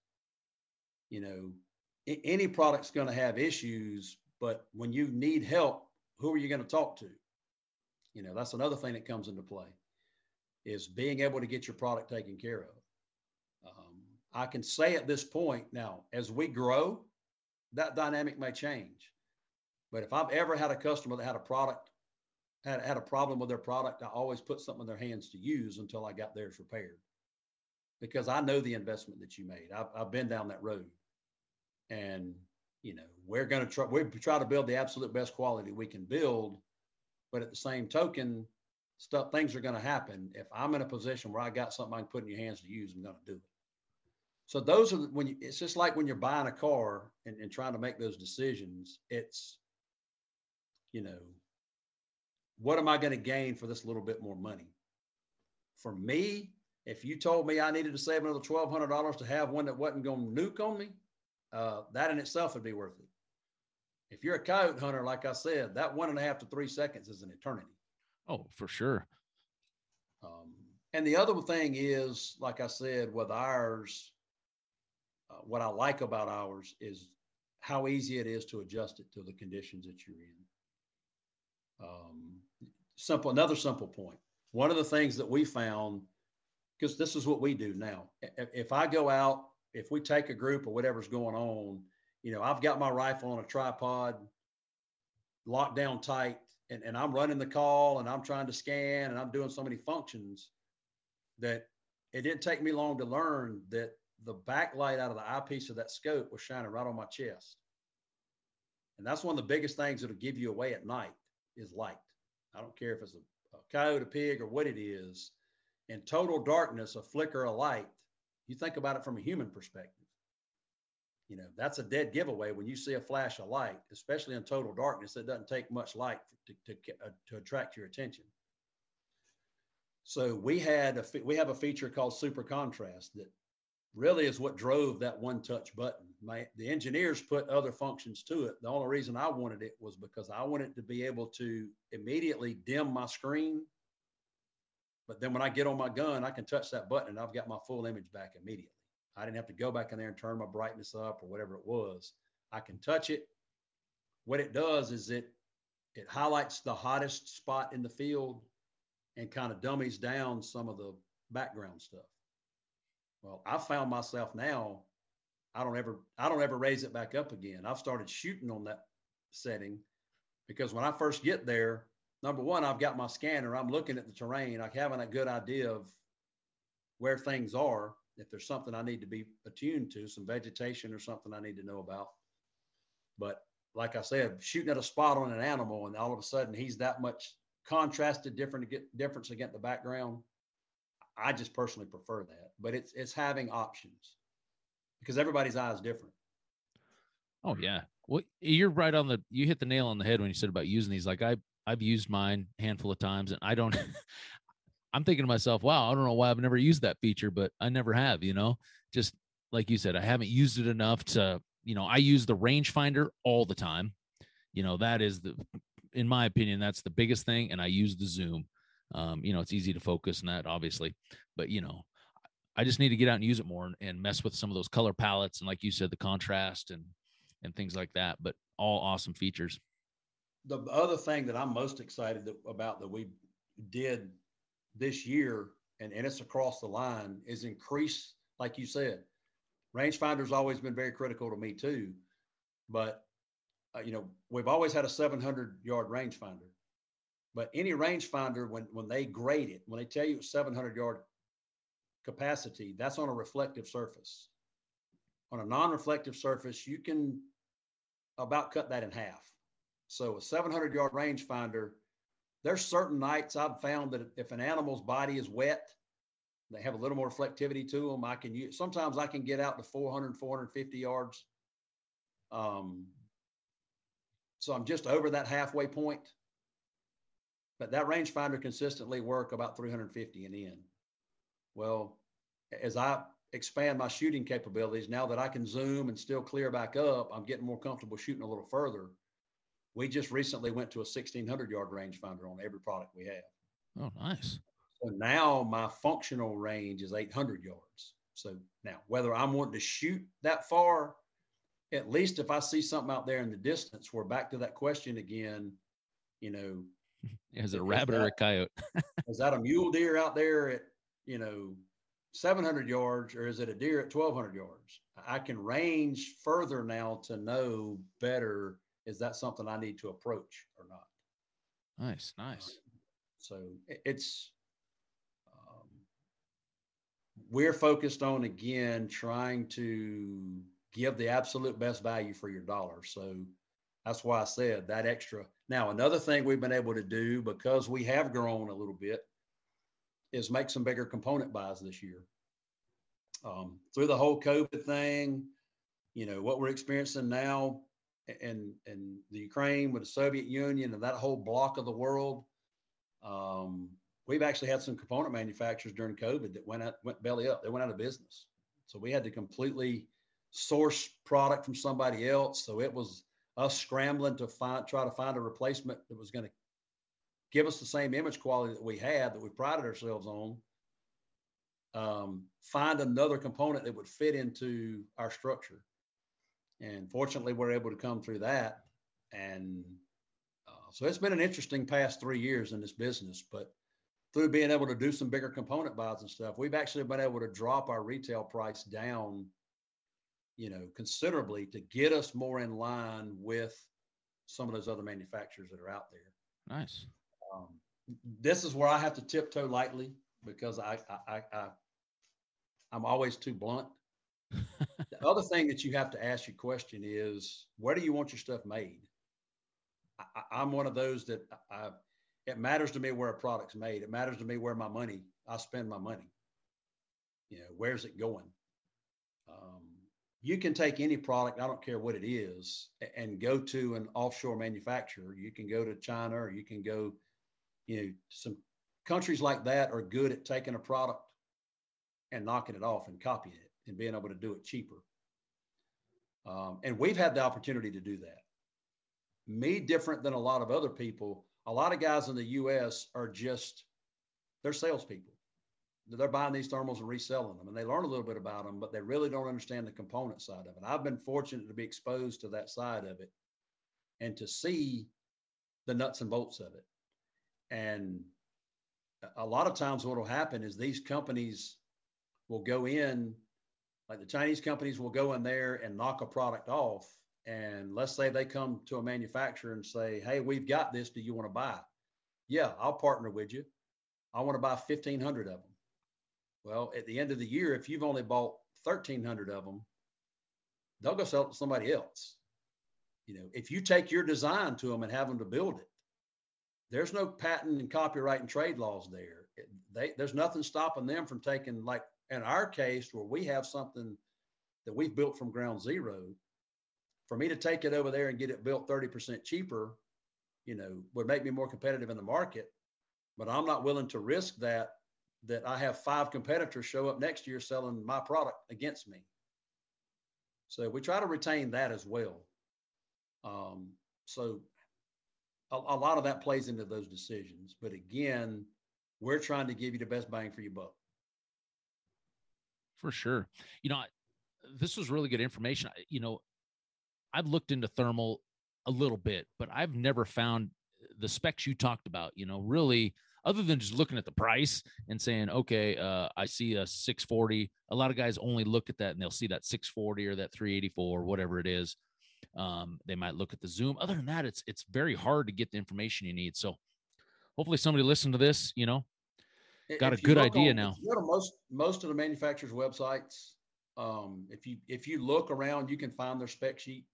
You know, any product's going to have issues, but when you need help, who are you going to talk to? You know, that's another thing that comes into play is being able to get your product taken care of. I can say at this point now, as we grow, that dynamic may change. But if I've ever had a customer that had a product, had, had a problem with their product, I always put something in their hands to use until I got theirs repaired. Because I know the investment that you made. I've, I've been down that road. And, you know, we're going to try, we try to build the absolute best quality we can build. But at the same token, stuff, things are going to happen. If I'm in a position where I got something I can put in your hands to use, I'm going to do it. So those are when you, it's just like when you're buying a car and, and trying to make those decisions. It's you know, what am I going to gain for this little bit more money? For me, if you told me I needed to save another twelve hundred dollars to have one that wasn't going to nuke on me, uh, that in itself would be worth it. If you're a coyote hunter, like I said, that one and a half to three seconds is an eternity. Oh, for sure. Um, and the other thing is, like I said, with ours, uh, what I like about ours is how easy it is to adjust it to the conditions that you're in. Um, simple, another simple point. One of the things that we found, because this is what we do now. If I go out, if we take a group or whatever's going on, you know, I've got my rifle on a tripod, locked down tight, and, and I'm running the call and I'm trying to scan and I'm doing so many functions that it didn't take me long to learn that the backlight out of the eyepiece of that scope was shining right on my chest. And that's one of the biggest things that'll give you away at night is light. I don't care if it's a, a coyote, a pig, or what it is. In total darkness, a flicker of light, you think about it from a human perspective. You know, that's a dead giveaway when you see a flash of light, especially in total darkness. It doesn't take much light to, to, uh, to attract your attention. So we had a we have a feature called super contrast that really is what drove that one touch button. My, the engineers put other functions to it. The only reason I wanted it was because I wanted to be able to immediately dim my screen. But then when I get on my gun, I can touch that button and I've got my full image back immediately. I didn't have to go back in there and turn my brightness up or whatever it was. I can touch it. What it does is it it highlights the hottest spot in the field and kind of dummies down some of the background stuff. Well, I found myself now, I don't ever, I don't ever raise it back up again. I've started shooting on that setting because when I first get there, number one, I've got my scanner. I'm looking at the terrain. I'm having a good idea of where things are. If there's something I need to be attuned to, some vegetation or something I need to know about. But like I said, shooting at a spot on an animal and all of a sudden he's that much contrasted different difference against the background. I just personally prefer that, but it's it's having options because everybody's eye is different. Oh yeah, well you're right on the you hit the nail on the head when you said about using these. Like I I've used mine a handful of times, and I don't. I'm thinking to myself, wow, I don't know why I've never used that feature, but I never have. You know, just like you said, I haven't used it enough to. You know, I use the rangefinder all the time. You know, that is the, in my opinion, that's the biggest thing, and I use the zoom. Um, you know, it's easy to focus on that, obviously, but you know, I just need to get out and use it more and, and mess with some of those color palettes and, like you said, the contrast and and things like that. But all awesome features. The other thing that I'm most excited about that we did this year, and, and it's across the line, is increase, like you said, rangefinder's always been very critical to me too. But uh, you know, we've always had a 700 yard rangefinder. But any rangefinder, when when they grade it, when they tell you it's 700 yard capacity, that's on a reflective surface. On a non-reflective surface, you can about cut that in half. So a 700 yard rangefinder, there's certain nights I've found that if an animal's body is wet, they have a little more reflectivity to them. I can use, sometimes I can get out to 400, 450 yards. Um, so I'm just over that halfway point but that rangefinder consistently work about 350 and in. Well, as I expand my shooting capabilities, now that I can zoom and still clear back up, I'm getting more comfortable shooting a little further. We just recently went to a 1600 yard rangefinder on every product we have. Oh, nice. So now my functional range is 800 yards. So now, whether I'm wanting to shoot that far, at least if I see something out there in the distance, we're back to that question again. You know, is it a rabbit that, or a coyote? is that a mule deer out there at, you know, 700 yards or is it a deer at 1200 yards? I can range further now to know better is that something I need to approach or not? Nice, nice. So it's, um, we're focused on again trying to give the absolute best value for your dollar. So that's why I said that extra. Now, another thing we've been able to do because we have grown a little bit is make some bigger component buys this year. Um, through the whole COVID thing, you know, what we're experiencing now in, in the Ukraine with the Soviet Union and that whole block of the world, um, we've actually had some component manufacturers during COVID that went out, went belly up. They went out of business. So we had to completely source product from somebody else. So it was us scrambling to find try to find a replacement that was going to give us the same image quality that we had that we prided ourselves on um, find another component that would fit into our structure. And fortunately, we're able to come through that. And uh, so it's been an interesting past three years in this business. But through being able to do some bigger component buys and stuff, we've actually been able to drop our retail price down, you know, considerably to get us more in line with some of those other manufacturers that are out there. Nice. Um, this is where I have to tiptoe lightly because I, I, I, I'm always too blunt. the other thing that you have to ask your question is, where do you want your stuff made? I, am one of those that I, it matters to me where a product's made. It matters to me where my money, I spend my money. You know, where's it going? You can take any product, I don't care what it is, and go to an offshore manufacturer. You can go to China or you can go, you know, some countries like that are good at taking a product and knocking it off and copying it and being able to do it cheaper. Um, and we've had the opportunity to do that. Me, different than a lot of other people, a lot of guys in the US are just, they're salespeople. They're buying these thermals and reselling them and they learn a little bit about them, but they really don't understand the component side of it. I've been fortunate to be exposed to that side of it and to see the nuts and bolts of it. And a lot of times what will happen is these companies will go in like the chinese companies will go in there and knock a product off and let's say they come to a manufacturer and say hey we've got this do you want to buy yeah i'll partner with you i want to buy 1500 of them well at the end of the year if you've only bought 1300 of them they'll go sell it to somebody else you know if you take your design to them and have them to build it there's no patent and copyright and trade laws there. They, there's nothing stopping them from taking, like in our case, where we have something that we've built from ground zero. For me to take it over there and get it built 30% cheaper, you know, would make me more competitive in the market. But I'm not willing to risk that, that I have five competitors show up next year selling my product against me. So we try to retain that as well. Um, so a, a lot of that plays into those decisions. But again, we're trying to give you the best bang for your buck. For sure. You know, this was really good information. You know, I've looked into thermal a little bit, but I've never found the specs you talked about, you know, really other than just looking at the price and saying, okay, uh, I see a 640. A lot of guys only look at that and they'll see that 640 or that 384 or whatever it is. Um, they might look at the Zoom. Other than that, it's it's very hard to get the information you need. So hopefully somebody listened to this, you know, got if a good idea on, now. go to most most of the manufacturers' websites. Um, if you if you look around, you can find their spec sheet.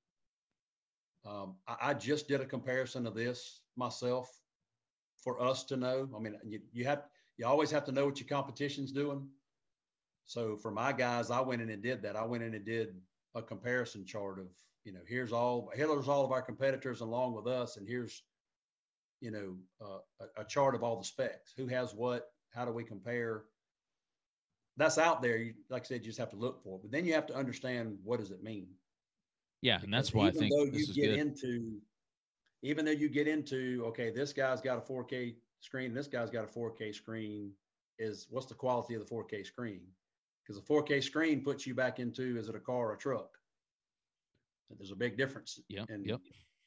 Um, I, I, just did a comparison of this myself for us to know. I mean, you, you have you always have to know what your competition's doing. So for my guys, I went in and did that. I went in and did a comparison chart of you know, here's all here's all of our competitors along with us, and here's you know uh, a, a, chart of all the specs. Who has what? How do we compare? That's out there. You, like I said, you just have to look for it. But then you have to understand what does it mean. Yeah, and that's why I think though you get good. into, even though you get into, okay, this guy's got a 4K screen, this guy's got a 4K screen. Is what's the quality of the 4K screen? Because a 4K screen puts you back into is it a car or a truck? There's a big difference yep, in yep.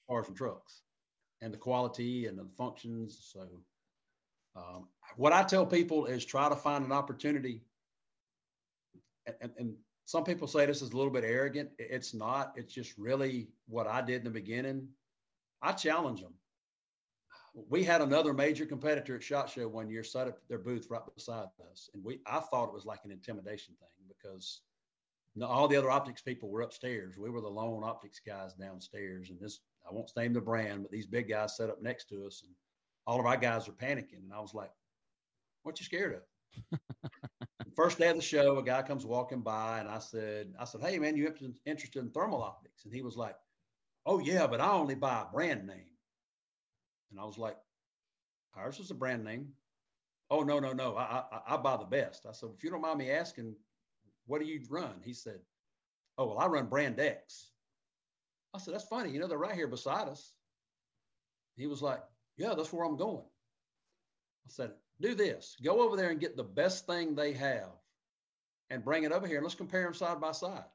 cars and trucks and the quality and the functions. So, um, what I tell people is try to find an opportunity. And, and, some people say this is a little bit arrogant. It's not. It's just really what I did in the beginning. I challenge them. We had another major competitor at Shot Show one year set up their booth right beside us, and we I thought it was like an intimidation thing because all the other optics people were upstairs. We were the lone optics guys downstairs. And this, I won't name the brand, but these big guys set up next to us, and all of our guys are panicking. And I was like, "What you scared of?" First day of the show, a guy comes walking by, and I said, "I said, hey man, you interested in thermal optics?" And he was like, "Oh yeah, but I only buy a brand name." And I was like, "Ours is a brand name." Oh no no no, I, I I buy the best. I said, if you don't mind me asking, what do you run? He said, Oh, well, I run Brand X. I said, That's funny. You know, they're right here beside us. He was like, Yeah, that's where I'm going. I said, Do this go over there and get the best thing they have and bring it over here and let's compare them side by side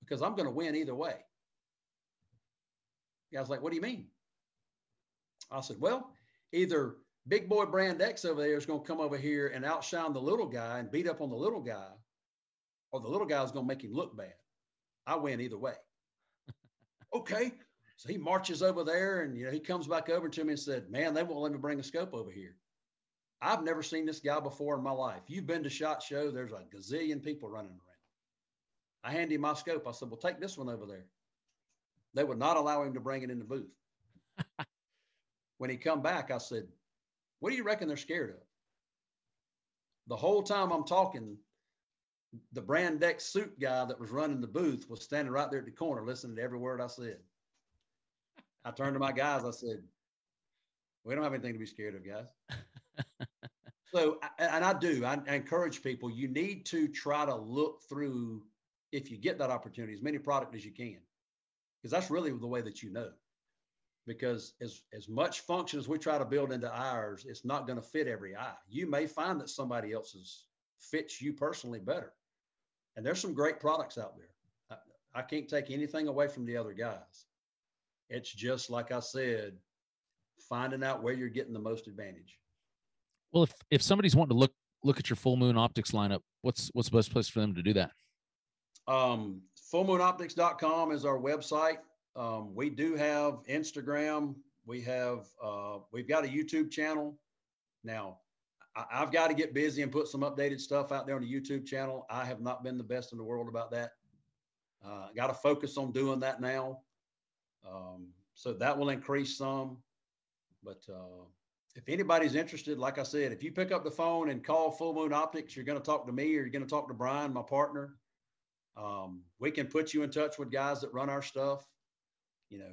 because I'm going to win either way. The guy's like, what do you mean? I said, well, either big boy brand X over there is going to come over here and outshine the little guy and beat up on the little guy, or the little guy is going to make him look bad. I win either way. okay. So he marches over there and you know he comes back over to me and said, Man, they won't let me bring a scope over here. I've never seen this guy before in my life. You've been to SHOT Show, there's a gazillion people running around. I handed him my scope. I said, Well, take this one over there. They would not allow him to bring it in the booth. when he come back, I said, What do you reckon they're scared of? The whole time I'm talking, the brand X suit guy that was running the booth was standing right there at the corner listening to every word I said. I turned to my guys, I said, We don't have anything to be scared of, guys. so, and I do, I, I encourage people, you need to try to look through, if you get that opportunity, as many product as you can, because that's really the way that you know. Because as, as much function as we try to build into ours, it's not going to fit every eye. You may find that somebody else's fits you personally better. And there's some great products out there. I, I can't take anything away from the other guys. It's just like I said, finding out where you're getting the most advantage. Well, if if somebody's wanting to look look at your Fullmoon Optics lineup, what's what's the best place for them to do that? Um, fullmoonoptics.com is our website. Um, we do have Instagram. We have uh, we've got a YouTube channel. Now, I, I've got to get busy and put some updated stuff out there on the YouTube channel. I have not been the best in the world about that. Uh, got to focus on doing that now. Um, so that will increase some. But uh, if anybody's interested, like I said, if you pick up the phone and call Fullmoon Optics, you're going to talk to me or you're going to talk to Brian, my partner. Um, we can put you in touch with guys that run our stuff. You know,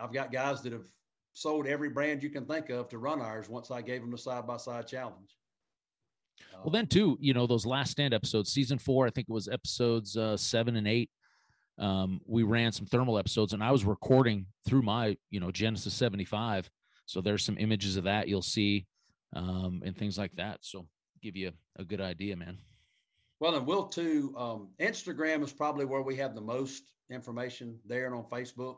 I've got guys that have sold every brand you can think of to run ours once I gave them the side by side challenge. Well, then too, you know, those last stand episodes, season four, I think it was episodes uh, seven and eight um, we ran some thermal episodes and I was recording through my, you know, Genesis 75. So there's some images of that you'll see um, and things like that. So give you a good idea, man. Well, and we'll too. Um, Instagram is probably where we have the most information there and on Facebook.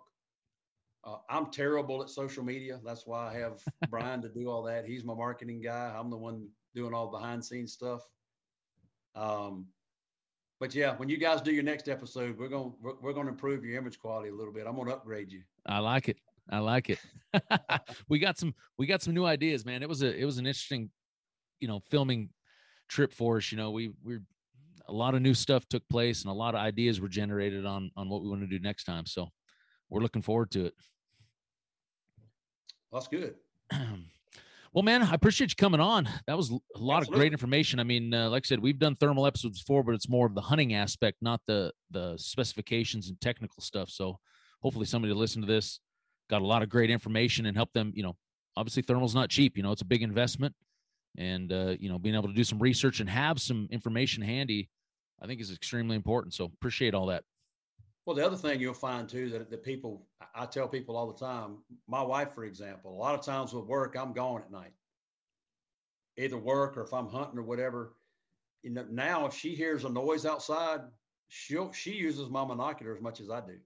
Uh, I'm terrible at social media. That's why I have Brian to do all that. He's my marketing guy. I'm the one doing all the behind scenes stuff. Um, but yeah, when you guys do your next episode, we're going we're, we're going to improve your image quality a little bit. I'm going to upgrade you. I like it. I like it. we got some we got some new ideas, man. It was a it was an interesting, you know, filming trip for us. You know, we we a lot of new stuff took place and a lot of ideas were generated on on what we want to do next time. So we're looking forward to it. That's good. Well, man, I appreciate you coming on. That was a lot Absolutely. of great information. I mean, uh, like I said, we've done thermal episodes before, but it's more of the hunting aspect, not the the specifications and technical stuff. So, hopefully, somebody to listen to this got a lot of great information and help them. You know, obviously, thermal's not cheap. You know, it's a big investment, and uh, you know, being able to do some research and have some information handy, I think, is extremely important. So, appreciate all that. Well, the other thing you'll find too that, that people, I tell people all the time, my wife, for example, a lot of times with work, I'm gone at night, either work or if I'm hunting or whatever. You know, now if she hears a noise outside, she'll, she uses my monocular as much as I do.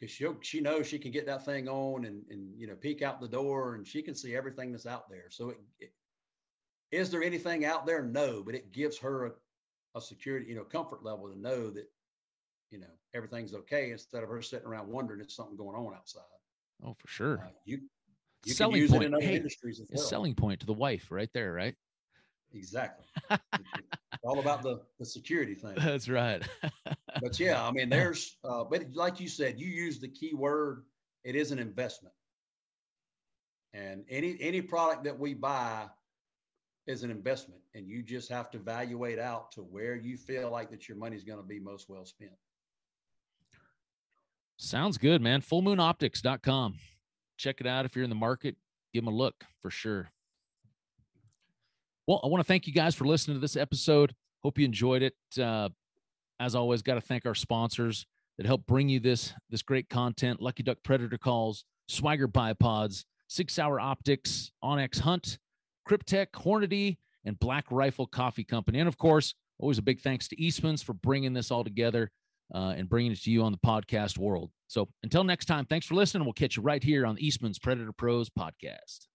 Cause she'll, she knows she can get that thing on and, and, you know, peek out the door and she can see everything that's out there. So it, it is there anything out there? No, but it gives her a, security, you know, comfort level to know that you know everything's okay instead of her sitting around wondering if something going on outside. Oh, for sure. Uh, you, you selling point. in other hey, industries as well. Selling point to the wife, right there, right? Exactly. all about the the security thing. That's right. but yeah, I mean, there's, uh, but like you said, you use the key word. It is an investment, and any any product that we buy is an investment, and you just have to evaluate out to where you feel like that your money is going to be most well spent. Sounds good, man. Fullmoonoptics.com. Check it out if you're in the market. Give them a look for sure. Well, I want to thank you guys for listening to this episode. Hope you enjoyed it. Uh, as always, got to thank our sponsors that help bring you this this great content. Lucky Duck Predator Calls, Swagger Bipods, SIG SAUER Optics, onX Hunt, Kryptek, Hornady, and Black Rifle Coffee Company. And of course, always a big thanks to Eastman's for bringing this all together uh, and bringing it to you on the podcast world. So until next time, thanks for listening. We'll catch you right here on Eastman's Predator Pros podcast.